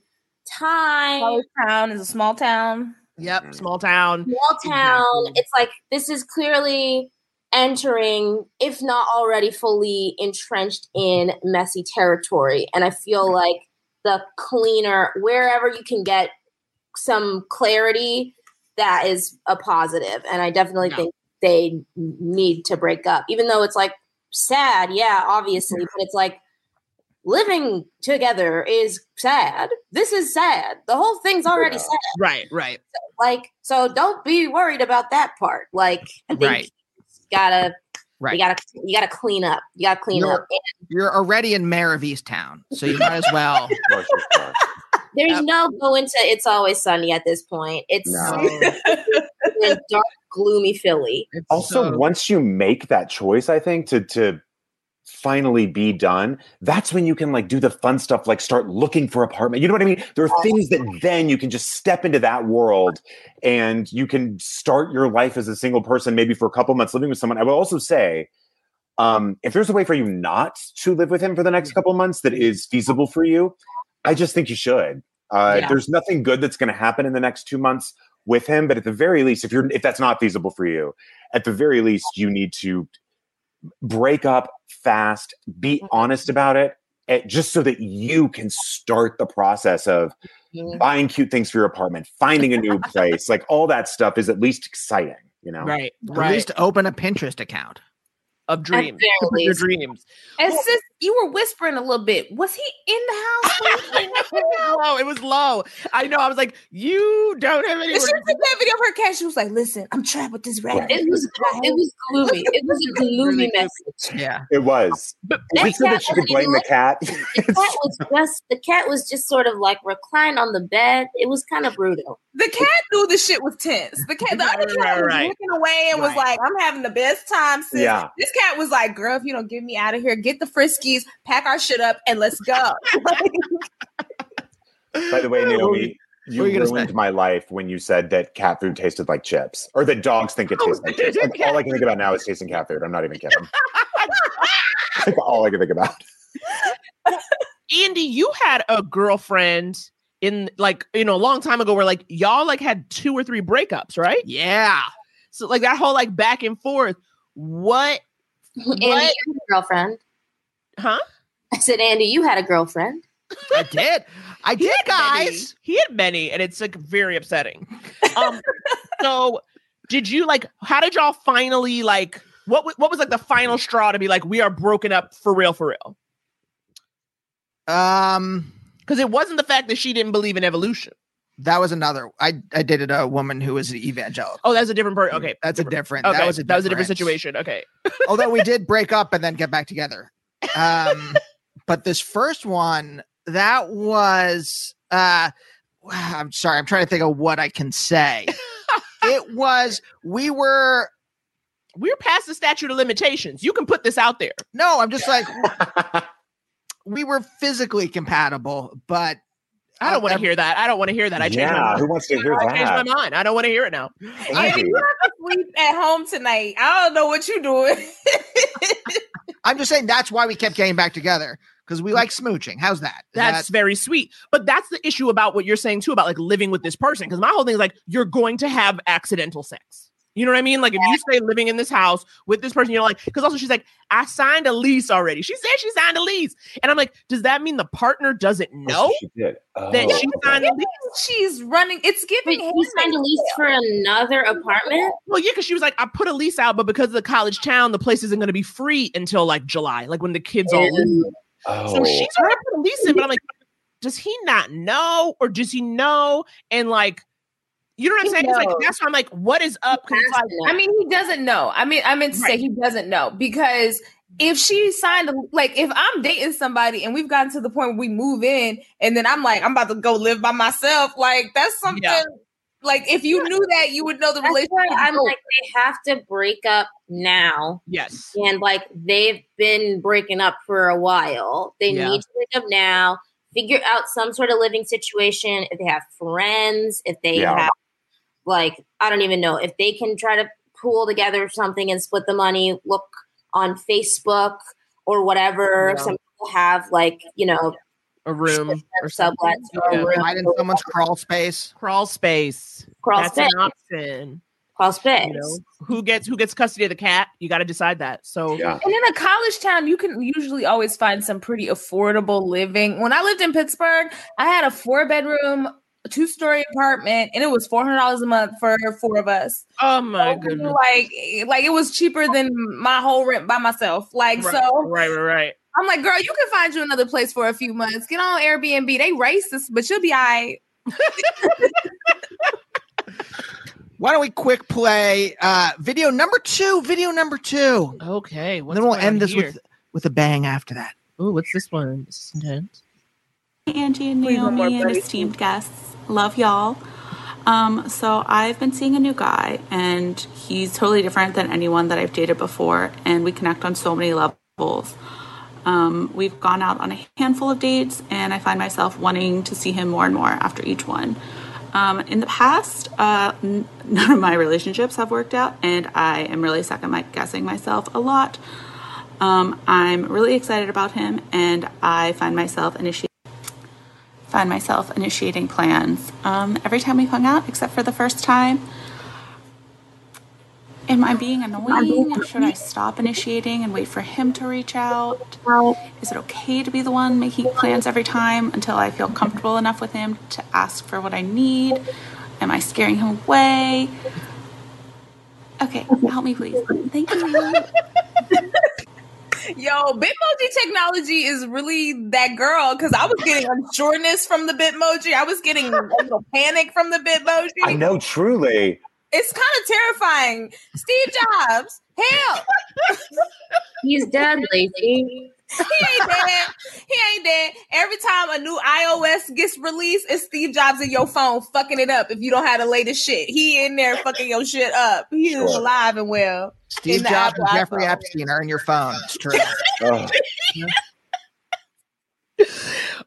time Small town is a small town. Yep, small town. small town it's like this is clearly entering if not already fully entrenched in messy territory. And i feel mm-hmm. like the cleaner wherever you can get some clarity that is a positive. and i definitely think they need to break up even though it's like sad yeah obviously mm-hmm. but it's like living together is sad. This is sad. The whole thing's already sad. Right, right. like so don't be worried about that part. Like i think Right. You gotta Right. you gotta you gotta clean up. You gotta clean You're, up. You're already in Mare of Easttown, so you might as well. there's no go into it's always sunny at this point. It's in dark gloomy philly. Also, once you make that choice, I think to to finally be done, that's when you can like do the fun stuff, like start looking for apartment. You know what I mean? There are things that then you can just step into that world and you can start your life as a single person, maybe for a couple months living with someone. I will also say, um, if there's a way for you not to live with him for the next couple months that is feasible for you, I just think you should. Uh, Yeah. There's nothing good that's going to happen in the next two months with him, but at the very least, if you're if that's not feasible for you, at the very least, you need to break up fast, be honest about it, eh, just so that you can start the process of buying cute things for your apartment, finding a new place, like all that stuff is at least exciting, you know? Right, At right. least open a Pinterest account. Of dreams. very To put your least. dreams. And sis, you were whispering a little bit. Was he in the house? when you came out? It was low. I know. I was like, you don't have any. And she took that video of her cat. She was like, "Listen, I'm trapped with this rat." it was it was gloomy it was a gloomy message Yeah. It was. that Is it so that cat she could blame even the cat? the cat was just the cat was just sort of like reclined on the bed it was kind of brutal The cat knew the shit was tense. The cat, the other cat right, was right. looking away and was like, "I'm having the best time." Sis. Yeah. This cat was like, "Girl, if you don't get me out of here, get the friskies, pack our shit up, and let's go." By the way, Naomi, you were you gonna ruined say? my life when you said that cat food tasted like chips, or that dogs think it oh, tastes like chips. Like, all I can think about now is tasting cat food. I'm not even kidding. That's all I can think about. Andy, you had a girlfriend in like you know a long time ago where like y'all like had two or three breakups, right? Yeah. So like that whole like back and forth. What? Andy, you had girlfriend. Huh? I said, Andy, you had a girlfriend. I did. I did, guys. He had many, and it's like very upsetting. Um, so did you like? How did y'all finally like? What wa- what was like the final straw to be like we are broken up for real, for real? Um, because it wasn't the fact that she didn't believe in evolution. That was another. I I dated a woman who was an evangelical. Oh, that's a different person. Okay, That's a different. Okay, That was a that was a different situation. Okay. Although we did break up and then get back together. Um, but this first one, that was. uh I'm sorry. I'm trying to think of what I can say. it was. We were. We're past the statute of limitations. You can put this out there. No, I'm just like. we were physically compatible, but I don't want to hear that. I don't want to hear that. I changed my mind. who wants to hear I changed my mind. I don't want to hear it now. Andy, you have to sleep at home tonight. I don't know what you're doing. I'm just saying that's why we kept getting back together because we mm. like smooching. How's that? Is That's that- very sweet. But that's the issue about what you're saying too about like living with this person. Because my whole thing is like, you're going to have accidental sex. You know what I mean? Like if you stay living in this house with this person, you're like, because also she's like, I signed a lease already. She said she signed a lease. And I'm like, does that mean the partner doesn't oh, know oh, She did. Oh, that she signed a lease? She's running. It's giving. Wait, he signed a lease for another apartment. Well, yeah, because she was like, I put a lease out, but because of the college town, the place isn't going to be free until like July, like when the kids all leave. Oh. So she's already put a lease in, but I'm like, does he not know, or does he know? And like, you know what I'm He saying? It's like that's why I'm like, what is up? like, I mean, he doesn't know. I mean, I meant to say he doesn't know because if she signed, like, if I'm dating somebody and we've gotten to the point where we move in, and then I'm like, I'm about to go live by myself, like that's something. Like, if you knew that, you would know the That's relationship. I'm like, they have to break up now. Yes. And like they've been breaking up for a while. They Yeah. need to break up now, figure out some sort of living situation. If they have friends, if they Yeah. have like, I don't even know, if they can try to pool together something and split the money, look on Facebook or whatever. Yeah. Some people have like, you know, a room or sublets or a room. Hide in someone's crawl space. Crawl space. Crawl That's space. an option. Crawl space. You know, who gets who gets custody of the cat? You got to decide that. So Yeah. And in a college town, you can usually always find some pretty affordable living. When I lived in Pittsburgh, I had a four bedroom, two story apartment, and it was four hundred dollars a month for four of us. Oh my So, goodness. Like, like it was cheaper than my whole rent by myself. Like, Right, so right, right, right. I'm like, girl, you can find you another place for a few months. Get on Airbnb. They racist, but you'll be all right. Why don't we quick play uh video number two? Video number two. Okay. And then we'll end this with with a bang after that. Oh, what's this one? This is intense. Angie and Please, one Naomi and esteemed guests. Love y'all. Um, so I've been seeing a new guy and he's totally different than anyone that I've dated before and we connect on so many levels. Um, we've gone out on a handful of dates and I find myself wanting to see him more and more after each one. Um, in the past, uh, n- none of my relationships have worked out and I am really second guessing myself a lot. Um, I'm really excited about him and I find myself initiating find myself initiating plans um, every time we've hung out, except for the first time. Am I being annoying? Should I stop initiating and wait for him to reach out? Is it okay to be the one making plans every time until I feel comfortable enough with him to ask for what I need? Am I scaring him away? Okay, help me please. Thank you. Yo, Bitmoji technology is really that girl because I was getting a soreness from the Bitmoji. I was getting a panic from the Bitmoji. I know, truly. It's kind of terrifying. Steve Jobs, help! He's dead, Laci. He ain't dead. He ain't dead. Every time a new iOS gets released, it's Steve Jobs in your phone fucking it up if you don't have the latest shit. He in there fucking your shit up. He is alive and well. Steve in the Jobs and Jeffrey iPhone. Epstein are in your phone. It's true. Oh.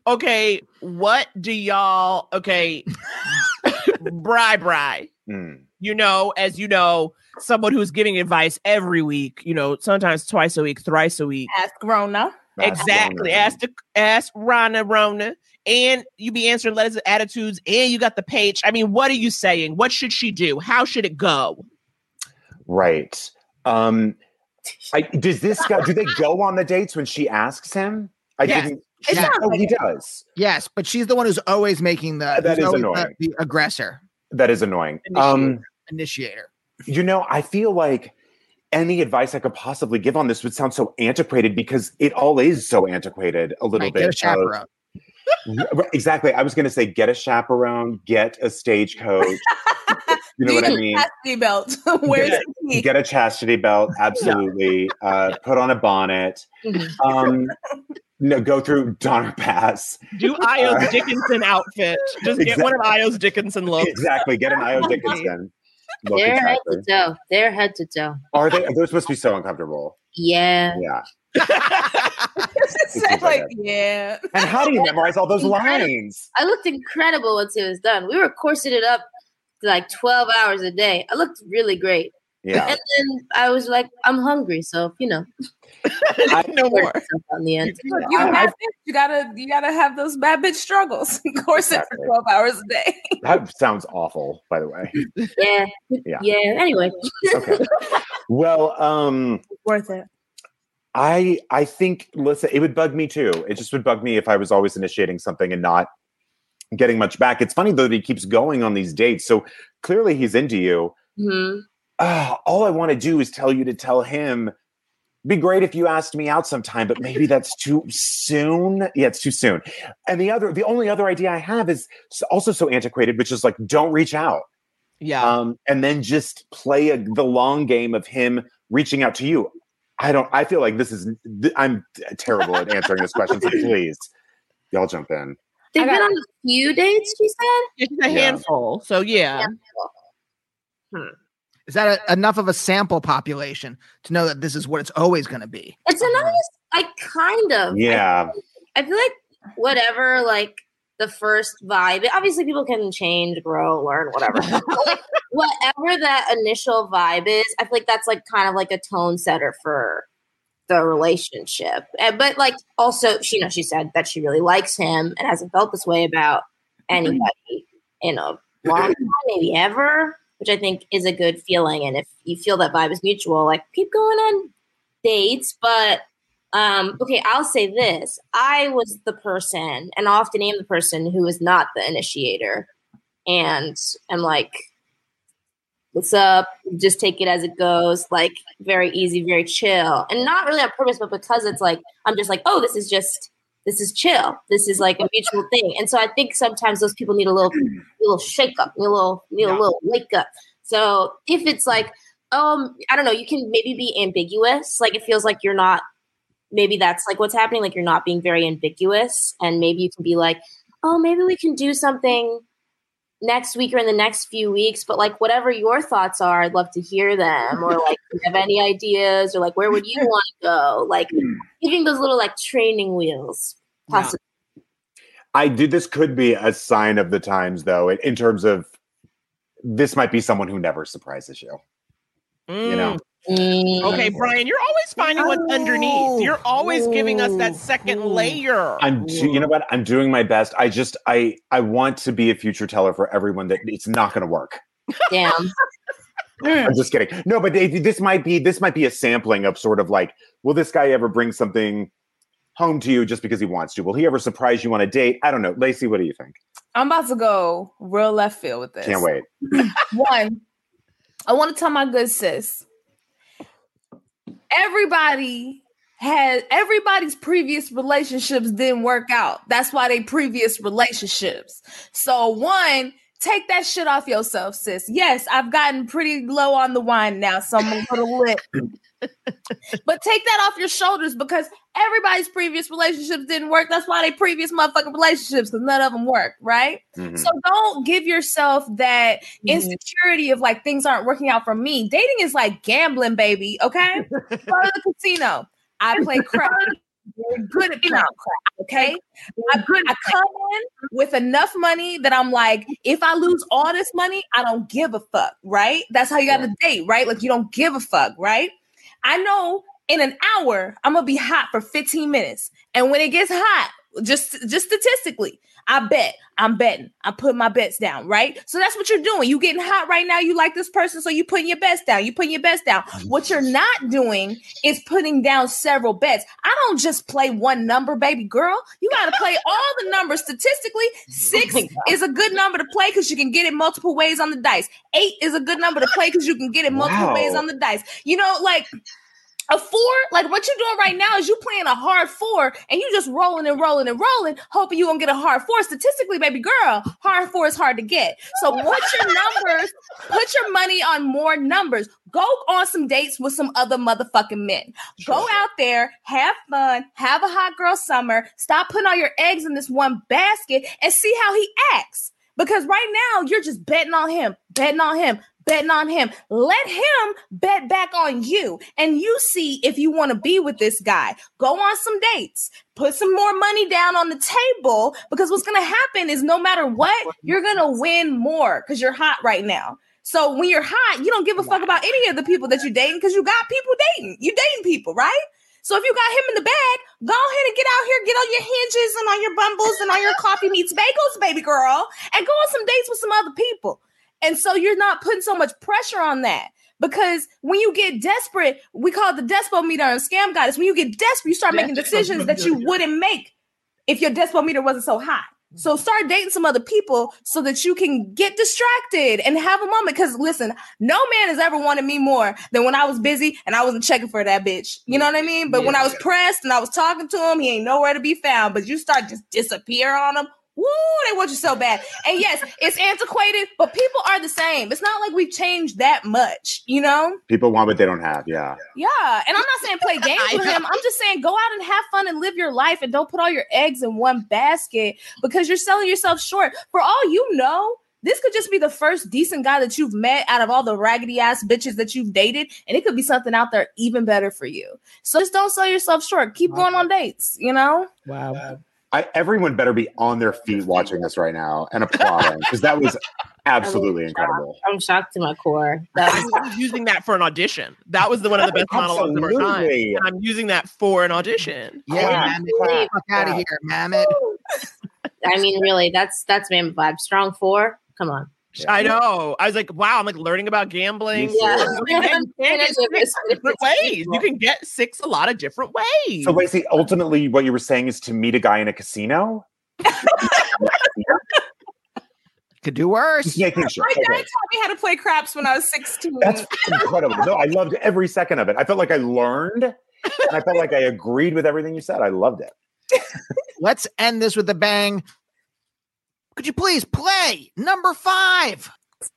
Okay, what do y'all? Okay, Bry Bry. Mm. You know, as you know, someone who's giving advice every week. You know, sometimes twice a week, thrice a week. Ask Rona. Exactly. Ask the ask Rana Rona. And you be answering letters of attitudes, and you got the page. I mean, what are you saying? What should she do? How should it go? Right. Um I does this guy do they go on the dates when she asks him? I Yes. didn't It Oh, he does. Yes, but she's the one who's always making the that is who's is always the- annoying. the aggressor. That is annoying. Um Initiator. You know, I feel like any advice I could possibly give on this would sound so antiquated because it all is so antiquated a little Right, bit. get a chaperone. Right, exactly. I was going to say, get a chaperone, get a stagecoach. You know what I mean? Chastity belt. Where's Get, the key? get a chastity belt, absolutely. Uh, put on a bonnet. Um, no, go through Donner Pass. Do Ayo's Uh, Dickinson outfit. Just get one of Ayo's Dickinson looks. Exactly. Get an Ayo Dickinson. Look, They're head exactly. to toe. They're head to toe. Are they? They're supposed to be so uncomfortable. Yeah. Yeah. Said like, yeah. And how do you memorize all those lines? I looked incredible once it was done. We were corseted up to like 12 hours a day. I looked really great. Yeah. And then I was like, I'm hungry, so you know. no more. On the end. Look, you, I- bad bitch, you gotta you gotta have those bad bitch struggles. Corset for twelve hours a day. That sounds awful, by the way. yeah. Yeah. Yeah. Anyway. okay. Well, um, Worth it. I I think listen, it would bug me too. It just would bug me if I was always initiating something and not getting much back. It's funny though that he keeps going on these dates. So clearly he's into you. Mhm. Ah, all I want to do is tell you to tell him. Be great if you asked me out sometime, but maybe that's too soon. Yeah, it's too soon. And the other, the only other idea I have is also so antiquated, which is like, don't reach out. Yeah. Um, and then just play a, the long game of him reaching out to you. I don't. I feel like this is. th- I'm terrible at answering this question. So please, y'all jump in. They've been on a few dates, she said? It's a handful. So yeah. Is that a, enough of a sample population to know that this is what it's always going to be? It's a nice, like, kind of. Yeah. I feel like whatever, like the first vibe. Obviously, people can change, grow, learn, whatever. Like whatever that initial vibe is, I feel like that's like kind of like a tone setter for the relationship. And, but like also, she you know she said that she really likes him and hasn't felt this way about anybody in a long time, maybe ever. Which I think is a good feeling. And if you feel that vibe is mutual, like keep going on dates, but um, okay, I'll say this. I was the person, and often am the person who is not the initiator. And I'm like, what's up? Just take it as it goes. Like, very easy, very chill. And not really on purpose, but because it's like, I'm just like, oh, this is just, this is chill. This is like a mutual thing. And so I think sometimes those people need a little, a little shake up, need a little, need a little wake up. So if it's like, um, I don't know, you can maybe be ambiguous. Like, it feels like you're not maybe that's like what's happening like you're not being very ambiguous and maybe you can be like oh maybe we can do something next week or in the next few weeks but like whatever your thoughts are i'd love to hear them or like do you have any ideas or like where would you want to go like giving those little like training wheels possibly I do. This could be a sign of the times, though, in, in terms of this might be someone who never surprises you. You know, mm. Mm. Okay, Brian, you're always finding what's underneath. Oh. You're always giving us that second mm. layer. I'm. do- You know what? I'm doing my best. I just. I. I want to be a future teller for everyone that it's not going to work. damn I'm just kidding. No, but they, this might be. This might be a sampling of sort of like, will this guy ever bring something home to you just because he wants to? Will he ever surprise you on a date? I don't know. Laci, what do you think? I'm about to go real left field with this. Can't wait. One, I want to tell my good sis. Everybody has everybody's previous relationships didn't work out. That's why they previous relationships. So one, take that shit off yourself, sis. Yes, I've gotten pretty low on the wine now, so I'm a little lit. but take that off your shoulders because everybody's previous relationships didn't work. That's why they previous motherfucking relationships because none of them worked, right? Mm-hmm. So don't give yourself that insecurity of like things aren't working out for me. Dating is like gambling, baby. Okay, go to the casino. I play craps. Good at playing craps. Okay, I, I come in with enough money that I'm like, if I lose all this money, I don't give a fuck. Right? That's how you got to date, right? Like you don't give a fuck, right? I know in an hour I'm gonna be hot for 15 minutes, and when it gets hot, just just statistically, I bet I'm betting. I put my bets down, right? So that's what you're doing. You getting hot right now. You like this person, so you putting your bets down. You putting your bets down. What you're not doing is putting down several bets. I don't just play one number, baby girl. You got to play all the numbers statistically. Six is a good number to play because you can get it multiple ways on the dice. Eight is a good number to play because you can get it multiple Wow. ways on the dice. You know, like A four, like what you're doing right now is you playing a hard four and you just rolling and rolling and rolling, hoping you gonna get a hard four. Statistically, baby girl, hard four is hard to get. So put your numbers, put your money on more numbers. Go on some dates with some other motherfucking men. Go out there, have fun, have a hot girl summer. Stop putting all your eggs in this one basket and see how he acts. Because right now you're just betting on him, betting on him, betting on him. Let him bet back on you. And you see if you want to be with this guy. Go on some dates. Put some more money down on the table because what's going to happen is no matter what, you're going to win more because you're hot right now. So when you're hot, you don't give a fuck about any of the people that you're dating because you got people dating. You dating people, right? So if you got him in the bag, go ahead and get out here, get on your hinges and on your bumbles and on your coffee meets bagels, baby girl, and go on some dates with some other people. And so you're not putting so much pressure on that. Because when you get desperate, we call it the despo meter and scam goddess. When you get desperate, you start making decisions that you wouldn't make if your despo meter wasn't so high. So start dating some other people so that you can get distracted and have a moment. Because listen, no man has ever wanted me more than when I was busy and I wasn't checking for that bitch. You know what I mean? But when I was pressed and I was talking to him, he ain't nowhere to be found. But you start just disappear on him. Woo, they want you so bad. And yes, it's antiquated, but people are the same. It's not like we've changed that much, you know? People want what they don't have. Yeah. Yeah. And I'm not saying play games with him. I'm just saying go out and have fun and live your life and don't put all your eggs in one basket because you're selling yourself short. For all you know, this could just be the first decent guy that you've met out of all the raggedy ass bitches that you've dated, and it could be something out there even better for you. So just don't sell yourself short. Keep going on dates, you know? Wow. I, everyone better be on their feet watching this right now and applauding because that was absolutely incredible. I'm shocked to my core. That was I was using that for an audition. That was the one of the best monologues of our time. And I'm using that for an audition. Yeah, Holy Mammoth, fuck out of crap. here, Mammoth. I mean, really, that's that's man vibe. Strong four. Come on. I know. I was like, wow, I'm like learning about gambling. Yeah. You can get six different ways. You can get six a lot of different ways. So, Laci, ultimately, what you were saying is to meet a guy in a casino? Could do worse. Just making sure. My dad Okay. taught me how to play craps when I was 16. That's incredible. No, I loved every second of it. I felt like I learned and I felt like I agreed with everything you said. I loved it. Let's end this with a bang. Could you please play number five?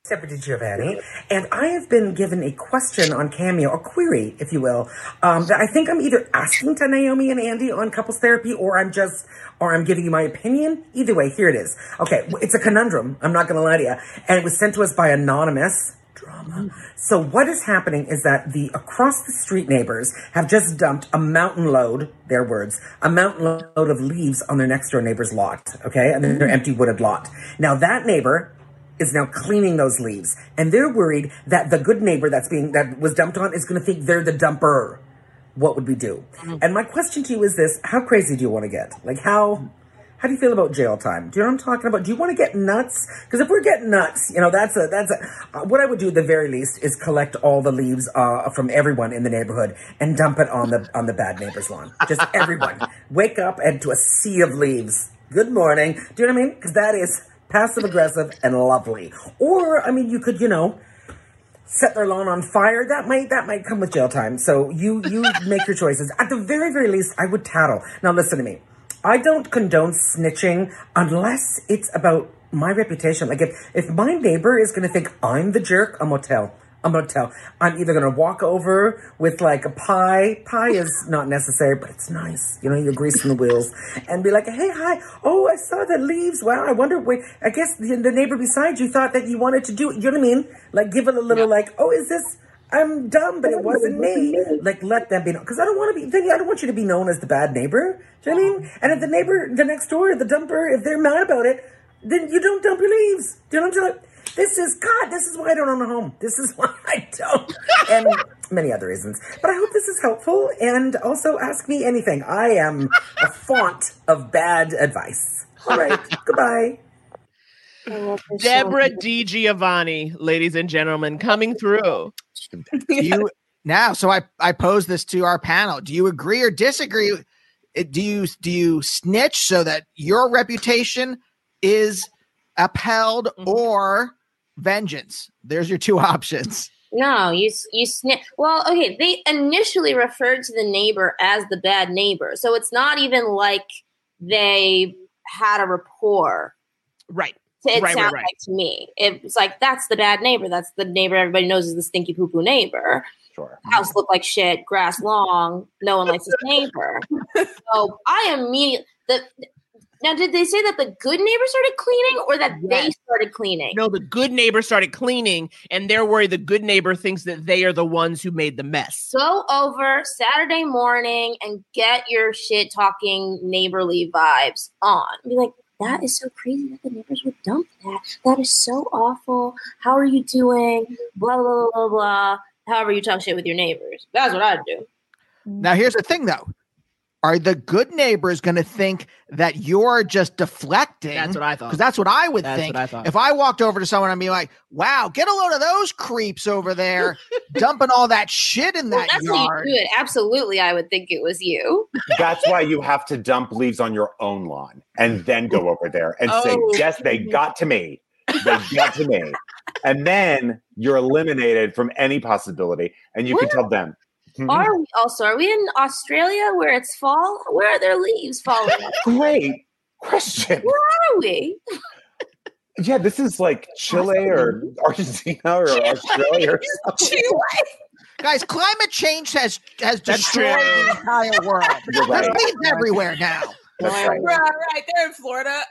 Deputy Giovanni, and I have been given a question on Cameo, a query, if you will, um, that I think I'm either asking to Naomi and Andy on couples therapy, or I'm just, or I'm giving you my opinion. Either way, here it is. Okay, it's a conundrum. I'm not going to lie to you, and it was sent to us by anonymous. Drama. So what is happening is that the across the street neighbors have just dumped a mountain load, their words, a mountain load of leaves on their next door neighbor's lot. Okay, and their empty wooded lot. Now that neighbor is now cleaning those leaves, and they're worried that the good neighbor that's being that was dumped on is going to think they're the dumper. What would we do? Mm. And my question to you is this: How crazy do you want to get? Like how? How do you feel about jail time? Do you know what I'm talking about? Do you want to get nuts? Because if we're getting nuts, you know that's a that's a. Uh, what I would do at the very least is collect all the leaves uh, from everyone in the neighborhood and dump it on the on the bad neighbor's lawn. Just everyone wake up and to a sea of leaves. Good morning. Do you know what I mean? Because that is passive aggressive and lovely. Or I mean, you could you know set their lawn on fire, that might that might come with jail time. So you you make your choices. At the very very least, I would tattle. Now listen to me. I don't condone snitching unless it's about my reputation. Like if if my neighbor is gonna think I'm the jerk, I'm gonna tell. I'm gonna tell. I'm either gonna walk over with like a pie. Pie is not necessary, but it's nice. You know, you're greasing the wheels and be like, "Hey, hi. Oh, I saw the leaves. Wow. I wonder. Wait, I guess the, the neighbor beside you thought that you wanted to do it. You know what I mean? Like, give it a little like, "Oh, is this?" I'm dumb, but it wasn't me. Like, let them be known. Because I don't want to be, I don't want you to be known as the bad neighbor. Do you know what I mean? And if the neighbor, the next door, the dumper, if they're mad about it, then you don't dump your leaves. Do you know what I'm saying? This is, God, this is why I don't own a home. This is why I don't. And many other reasons. But I hope this is helpful. And also ask me anything. I am a font of bad advice. All right. Goodbye. Deborah D. Giovanni, ladies and gentlemen, coming through. Do you now? So I I pose this to our panel. Do you agree or disagree? Do you do you snitch so that your reputation is upheld mm-hmm. or vengeance? There's your two options. No, you you snip. Well, okay. They initially referred to the neighbor as the bad neighbor, so it's not even like they had a rapport. Right. It Right, right, sounds right. like to me. It's like that's the bad neighbor. That's the neighbor everybody knows is the stinky poo poo neighbor. Sure. House look like shit, grass long. No one likes his neighbor. so I immediately the. Now, did they say that the good neighbor started cleaning, or that they started cleaning? No, the good neighbor started cleaning, and they're worried the good neighbor thinks that they are the ones who made the mess. go over Saturday morning and get your shit talking neighborly vibes on. Be like, that is so crazy that the neighbors would dump that. That is so awful. How are you doing? Blah blah blah blah blah. However you talk shit with your neighbors. That's what I'd do. Now, here's the thing, though. Are the good neighbors going to think that you're just deflecting? That's what I thought. Because that's what I would That's think. what I thought. If I walked over to someone and be like, "Wow, get a load of those creeps over there, dumping all that shit in Well, that that's how yard." you do it. Absolutely, I would think it was you. That's why you have to dump leaves on your own lawn and then go over there and say, Oh. Yes, they got to me. They got to me. And then you're eliminated from any possibility. And you can tell them. "Hmm, Are we also? Are we in Australia where it's fall? Where are their leaves falling? Great question. Where are we? Yeah, this is like Chile or Argentina or Australia or something. Guys, climate change has has destroyed the entire world. You're There's leaves everywhere now. That's right. Right, right. They're in Florida.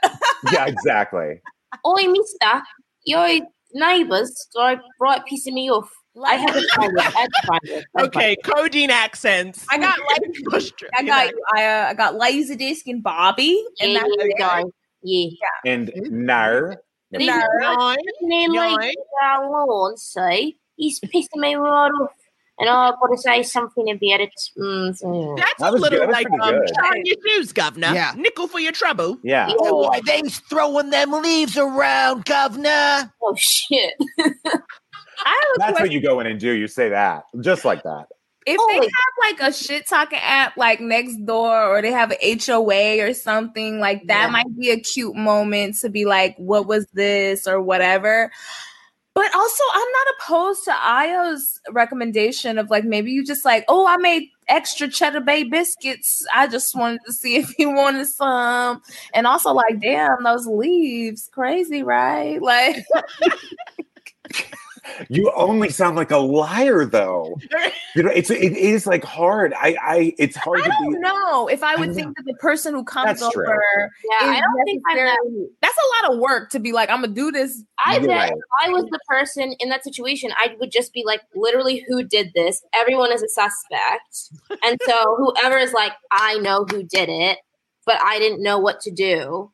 Yeah, exactly. Oi, mister, your neighbours are right pissing me off. I had to find it. I had to find it. I had to Okay, cockney accents. I got like I got I uh, I got Laserdisc and Bobby, and Yeah, that's yeah, it. yeah. Yeah. And no. These No. are me leaving our lawn, see? He's pissing me right off. And I've got to say something about it. Mm, mm. That's That a little good. That was like pretty um, good. shine your shoes, governor. Yeah. Nickel for your trouble. Yeah. Oh, why they throwing them leaves around, governor? Oh, shit. I have a That's question. what you go in and do. You say that just like that. If they have like a shit talking app like next door or they have an HOA or something, like that Yeah. might be a cute moment to be like, what was this or whatever. But also, I'm not opposed to Ayo's recommendation of like maybe you just like, oh, I made extra cheddar bay biscuits. I just wanted to see if you wanted some. And also, like, damn, those leaves, crazy, right? Like, You only sound like a liar, though. You know, it's it is like hard. I, I, it's hard I to don't be. know if I I would know. think that the person who comes That's true. over Yeah, I don't think I'm that. that's a lot of work to be like, I'm gonna do this. I bet right. if I was the person in that situation, I would just be like, literally, who did this? Everyone is a suspect. and so whoever is like, I know who did it, but I didn't know what to do.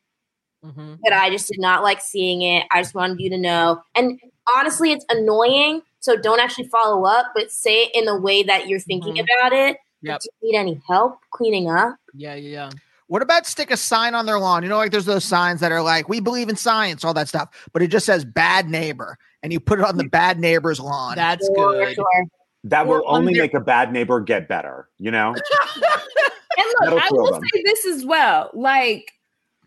Mm-hmm. But I just did not like seeing it. I just wanted you to know. And honestly, it's annoying. So don't actually follow up, but say it in the way that you're thinking Mhm. about it. Yep. Do you need any help cleaning up? Yeah, yeah, yeah. What about stick a sign on their lawn? You know, like there's those signs that are like, we believe in science, all that stuff, but it just says bad neighbor, and you put it on the bad neighbor's lawn. That's Sure, good. sure. That will Or on only their- make a bad neighbor get better. You know. And look, That'll I will them. say this as well. Like,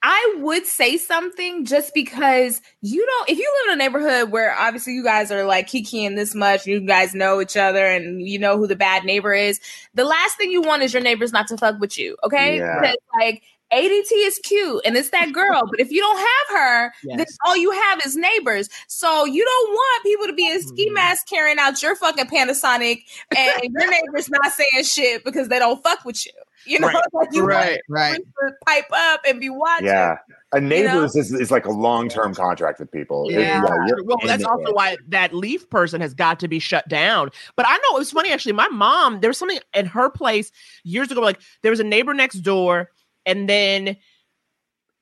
I would say something just because you don't, if you live in a neighborhood where obviously you guys are like kikiing this much, you guys know each other and you know who the bad neighbor is, the last thing you want is your neighbors not to fuck with you. Okay. Yeah. Because, like, ADT is cute and it's that girl, but if you don't have her, then all you have is neighbors. So you don't want people to be in ski Mhm. masks carrying out your fucking Panasonic and your neighbors not saying shit because they don't fuck with you. You know, Right. like you Right, want right. to pipe up and be watching. Yeah. A neighbors is, is like a long term contract with people. It- Yeah. well, in that's it. also why that leaf person has got to be shut down. But I know it was funny actually. My mom, there was something in her place years ago. Like there was a neighbor next door, and then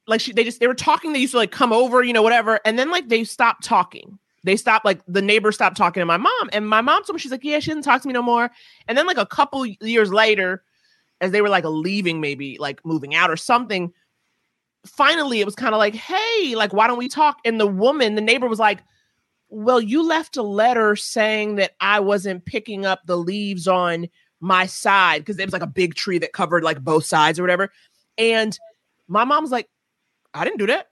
like she, they just they were talking. They used to like come over, you know, whatever, and then like they stopped talking. They stopped like the neighbor stopped talking to my mom, and my mom told me she's like, yeah, she doesn't talk to me no more. And then like a couple years later, as they were like leaving, maybe like moving out or something, finally it was kind of like, hey, like, why don't we talk? And the woman, the neighbor was like, well, you left a letter saying that I wasn't picking up the leaves on my side because it was like a big tree that covered like both sides or whatever. And my mom's like, I didn't do that.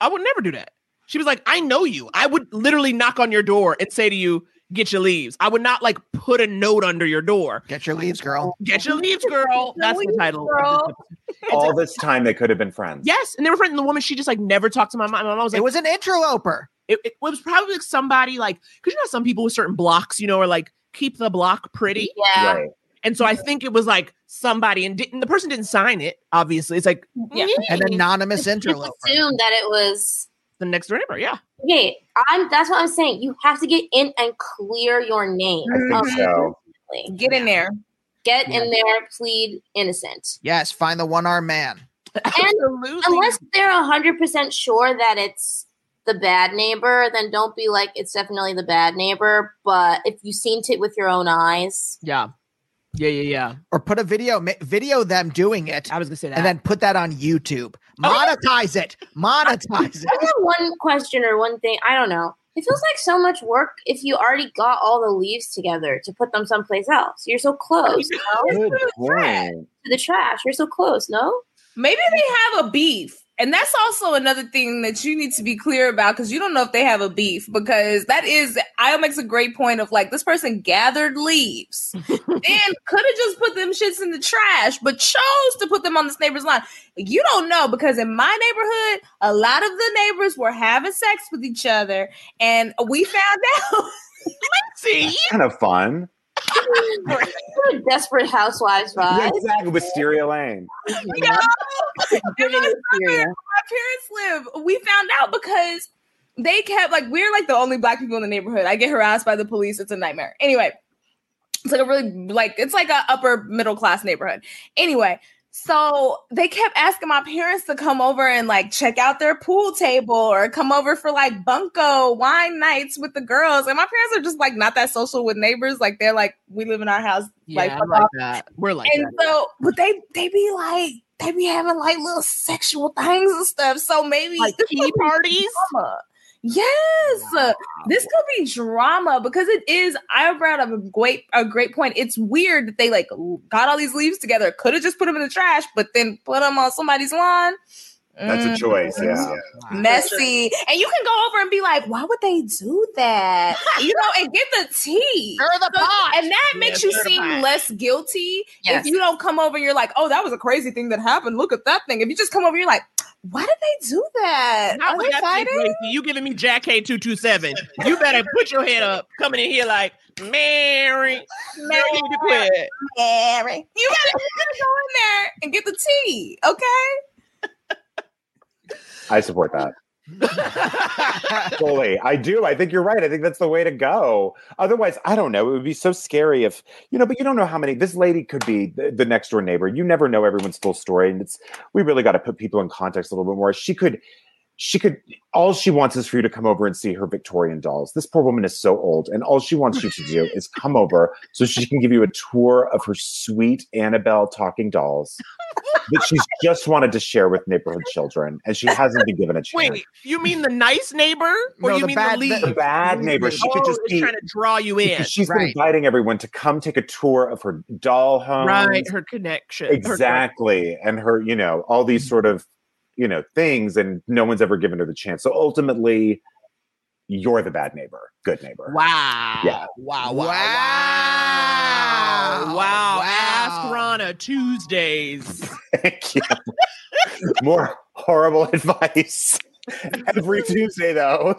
I would never do that. She was like, I know you. I would literally knock on your door and say to you, get your leaves. I would not like put a note under your door. Get your leaves, girl. Get your leaves, girl. That's the title. of this episode. All this time they could have been friends. Yes, and they were friends. And the woman, she just like never talked to my mom. My mom was like, It was an interloper. it, it was probably like somebody like because you know some people with certain blocks, you know, are like keep the block pretty. Yeah. Right. And so I think it was like somebody, and, didn't, the person didn't sign it. Obviously, it's like Yeah. An anonymous Just interloper. assume that it was the next door neighbor. Yeah, okay. I'm. That's what I'm saying. You have to get in and clear your name. I think um, so. Get in there. Get in there. Plead innocent. Yes, find the one armed man. And absolutely. unless they're hundred percent sure that it's the bad neighbor, then don't be like it's definitely the bad neighbor. But if you've seen it with your own eyes, yeah, yeah, yeah, yeah. Or put a video, video them doing it, I was gonna say that. and then put that on YouTube. Oh, Monetize it. Monetize it. I have one question or one thing. I don't know. It feels like so much work if you already got all the leaves together to put them someplace else. You're so close, no? Good point. To the trash. You're so close, no? Maybe they have a beef. And that's also another thing that you need to be clear about because you don't know if they have a beef. Because that is, Ayo makes a great point of like, this person gathered leaves and could have just put them shits in the trash, but chose to put them on this neighbor's lawn. You don't know because in my neighborhood, a lot of the neighbors were having sex with each other. And we found out. See, Kind of fun. Desperate Housewives Yeah, vibes. exactly. Wisteria Lane. No, Giving It was where my parents live. We found out because they kept like we're like the only black people in the neighborhood. I get harassed by the police. It's a nightmare. Anyway, it's like a really like it's like a upper middle class neighborhood. Anyway, so they kept asking my parents to come over and like check out their pool table or come over for like bunko wine nights with the girls. And my parents are just like not that social with neighbors. Like they're like we live in our house. like, yeah, I'm like that. We're like and that. so, but they they be like they be having like little sexual things and stuff. So maybe Like parties? drama. Yes, this could be drama because it is. I brought up a great a great point. It's weird that they like got all these leaves together. Could have just put them in the trash, but then put them on somebody's lawn. That's a choice. Yeah. Messy, and you can go over and be like, "Why would they do that?" You know, and get the tea, Stir the So- pot. and that makes Yeah, you seem less guilty Yes. if you don't come over and you're like, "Oh, that was a crazy thing that happened. Look at that thing." If you just come over, you're like, "Why did they do that? Not Are they I think, fighting?" You giving me Jack K two two seven. You better put your head up, coming in here like Mary. Mary, you need to quit. Mary. You gotta, you gotta go in there and get the tea, okay? I support that. Fully. I do. I think you're right. I think that's the way to go. Otherwise, I don't know. It would be so scary if, you know, but you don't know how many this lady could be the, the next door neighbor. You never know everyone's full story. And it's we really got to put people in context a little bit more. She could she could all she wants is for you to come over and see her Victorian dolls. This poor woman is so old, and all she wants you to do is come over so she can give you a tour of her sweet Annabelle talking dolls that she's just wanted to share with neighborhood children, and she hasn't been given a chance. Wait, you mean the nice neighbor, or No, you the mean bad- the lead? the- the bad neighbor. She could oh, just be trying to draw you in. She's she's been Right. inviting everyone to come take a tour of her doll home. right, her connection. her exactly, and her, you know, all these mm. sort of, you know, things, and no one's ever given her the chance. So ultimately, you're the bad neighbor, good neighbor. Wow. Yeah. Wow. Wow. Wow. Wow. Wow. Ask Rana Tuesdays. Thank you. More horrible advice every Tuesday, though.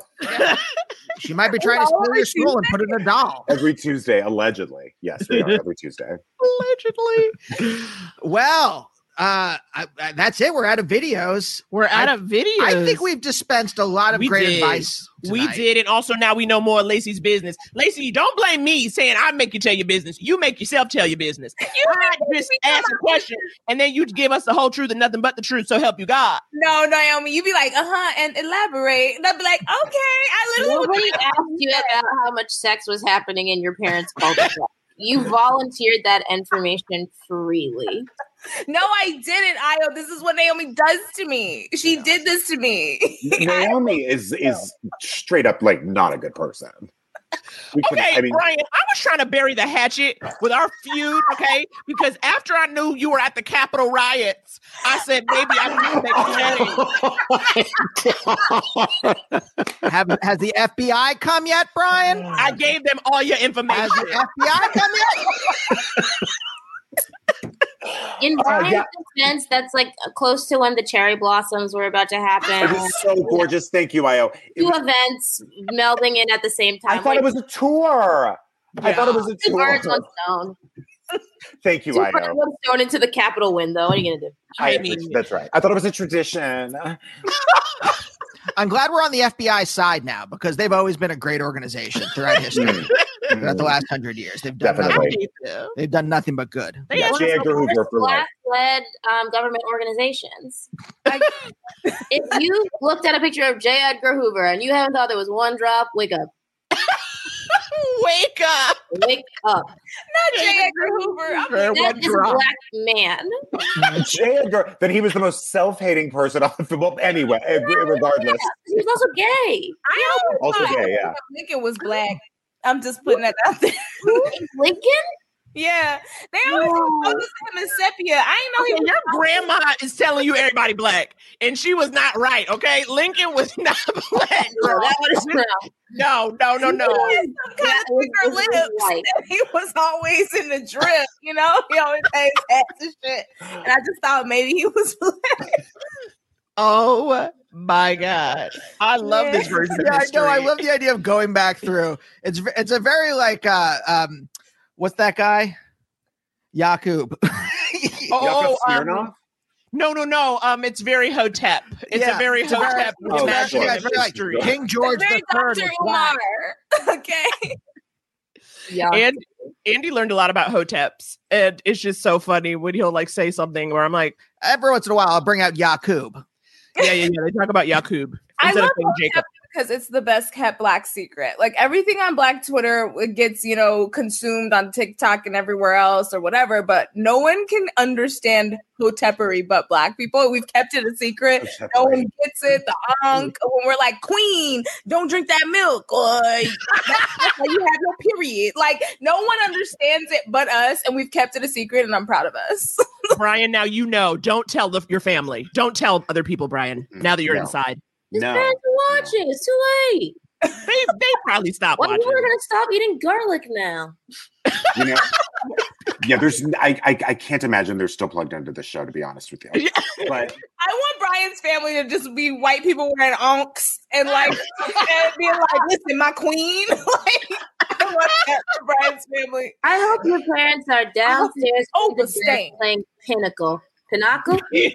She might be trying to steal your soul and put it in a doll. Every Tuesday, allegedly. Yes, we are every Tuesday. Allegedly. Well, uh, I, I, that's it. We're out of videos. We're out I- of videos. I think we've dispensed a lot of We great did. advice. We did, and also now we know more of Laci's business. Laci, don't blame me saying I make you tell your business. You make yourself tell your business. You not just ask a question, and then you give us the whole truth and nothing but the truth. So help you God. No, Naomi, you be like, uh huh, and elaborate. And I'd be like, okay, I literally Nobody asked you about how much sex was happening in your parents' culture. You volunteered that information freely. No, I didn't, Ayo. This is what Naomi does to me. She did this to me. Naomi is is straight up like not a good person. Okay, I mean, Brian, I was trying to bury the hatchet with our feud, okay? Because after I knew you were at the Capitol riots, I said maybe I can make a oh Have, has the FBI come yet, Brian? I gave them all your information. Has the FBI come yet? In Oh, Brian's yeah. defense, that's like close to when the cherry blossoms were about to it happen. was so gorgeous. Thank you, Ayo. It Two was- events melding in at the same time. I thought it was a tour. I thought it was a two tour. birds, one stone. Thank you, Two birds, Ayo. one stone into the Capitol window. What are you gonna do? I, mean, that's right. I thought it was a tradition. I'm glad we're on the FBI side now because they've always been a great organization throughout history. Mm. throughout the last hundred years, they've done Definitely. nothing. They've done nothing but good. Yeah, J. Edgar Hoover for life. Black-led um, government organizations. if you looked at a picture of J. Edgar Hoover and you haven't thought there was one drop, wake up. Wake up. Wake up. Not J. Edgar Hoover. I'm There That one a black man. J. Edgar, that he was the most self-hating person on the well, anyway, regardless. He was also gay. I always Also thought gay, yeah. Lincoln was black. I'm just putting that out there. Lincoln? Yeah, they always focus him in sepia. I ain't know he Okay, was your grandma is telling you everybody black, and she was not right. Okay, Lincoln was not black. No, that one. No, no, no, no. He had some kind of thicker lips. and He was always in the drip, you know. He always had his hats and shit. And I just thought maybe he was black. Oh my god, I love this version Yeah, of I know. I love the idea of going back through. It's it's a very like uh um, what's that guy? Yakub. Oh, Yakov um, no, no, no. Um, it's very hotep. It's Yeah, a very it's a very- hotep it's a very- imagining yeah, of like. King George the Third. Dr. was black. Umar. okay. Yeah. And Andy learned a lot about hoteps, and it's just so funny when he'll like say something where I'm like, Every once in a while, I'll bring out Yakub. yeah, yeah, yeah. They talk about Yakub I instead love of saying Jacob. Because it's the best kept black secret. Like everything on Black Twitter it gets, you know, consumed on TikTok and everywhere else or whatever, but no one can understand hotepery but black people. We've kept it a secret. No one gets it. The unk mm-hmm. when we're like, Queen, don't drink that milk, or that's you have no period. Like no one understands it but us, and we've kept it a secret, and I'm proud of us. Brian, now you know. Don't tell the, your family. Don't tell other people, Brian. Mm, now that you're No. inside, His No. parents are watching. It's too late. they they probably stop Why watching. people are gonna stop eating garlic now? You know? yeah, there's. I, I I can't imagine they're still plugged into the show. To be honest with you, but I want Brian's family to just be white people wearing onks and like and being like, listen, my queen. like, I want that for Brian's family. I hope your parents are downstairs Oh, the bed stay. playing Pinnacle. Pinnacle? yes,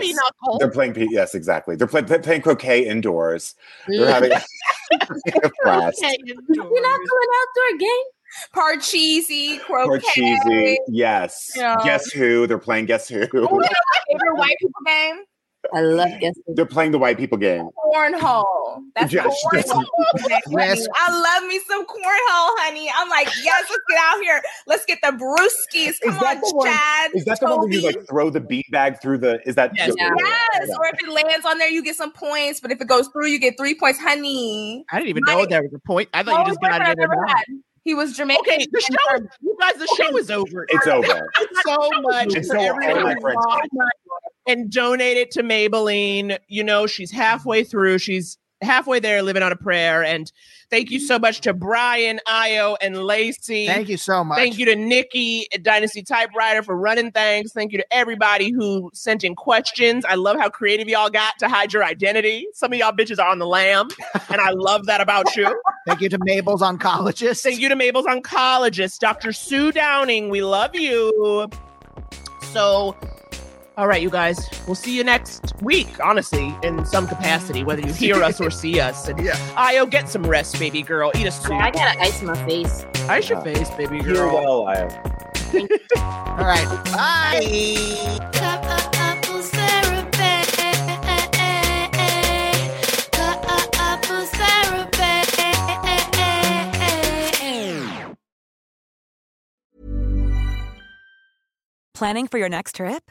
Pinochle. they're playing. P- yes, exactly. They're play, play- playing croquet indoors. They're Mm. having a blast. Pinnacle an outdoor game? Parcheesi, croquet. Parcheesi. Yes. Yeah. Guess who? They're playing Guess Who. Oh, favorite white people game? I love guess They're playing the white people game. Cornhole. That's Yes, cornhole. Yes. I love me some cornhole, honey. I'm like, yes, let's get out here. Let's get the brewskis. Come that on, one- Chad. Is that the one where you like throw the beat bag through the? Is that? Yes. Yeah. Yes, Yeah. or if it lands on there, you get some points. But if it goes through, you get three points, honey. I didn't even My- know there was a point. I thought you just got Only it in boyfriend I've ever there. He was Jamaican. Okay, the show, you guys, the show is over. It's over. Thank so much And for so are all everyone my who friends. bought and donate it to Maybelline. You know, she's halfway through. She's halfway there, living on a prayer. And thank you so much to Brian, Ayo, and Laci. Thank you so much. Thank you to Nikki at Dynasty Typewriter for running things. Thank you to everybody who sent in questions. I love how creative y'all got to hide your identity. Some of y'all bitches are on the lam, and I love that about you. Thank you to Mabel's oncologist. Thank you to Mabel's oncologist, Dr. Sue Downing. We love you. So, all right, you guys, we'll see you next week, honestly, in some capacity, whether you hear us or see us. And Yeah. Ayo, get some rest, baby girl. Eat a soup. I gotta ice my face. Ice your face, baby girl. You're girl. well, I. All right. Bye. Planning for your next trip?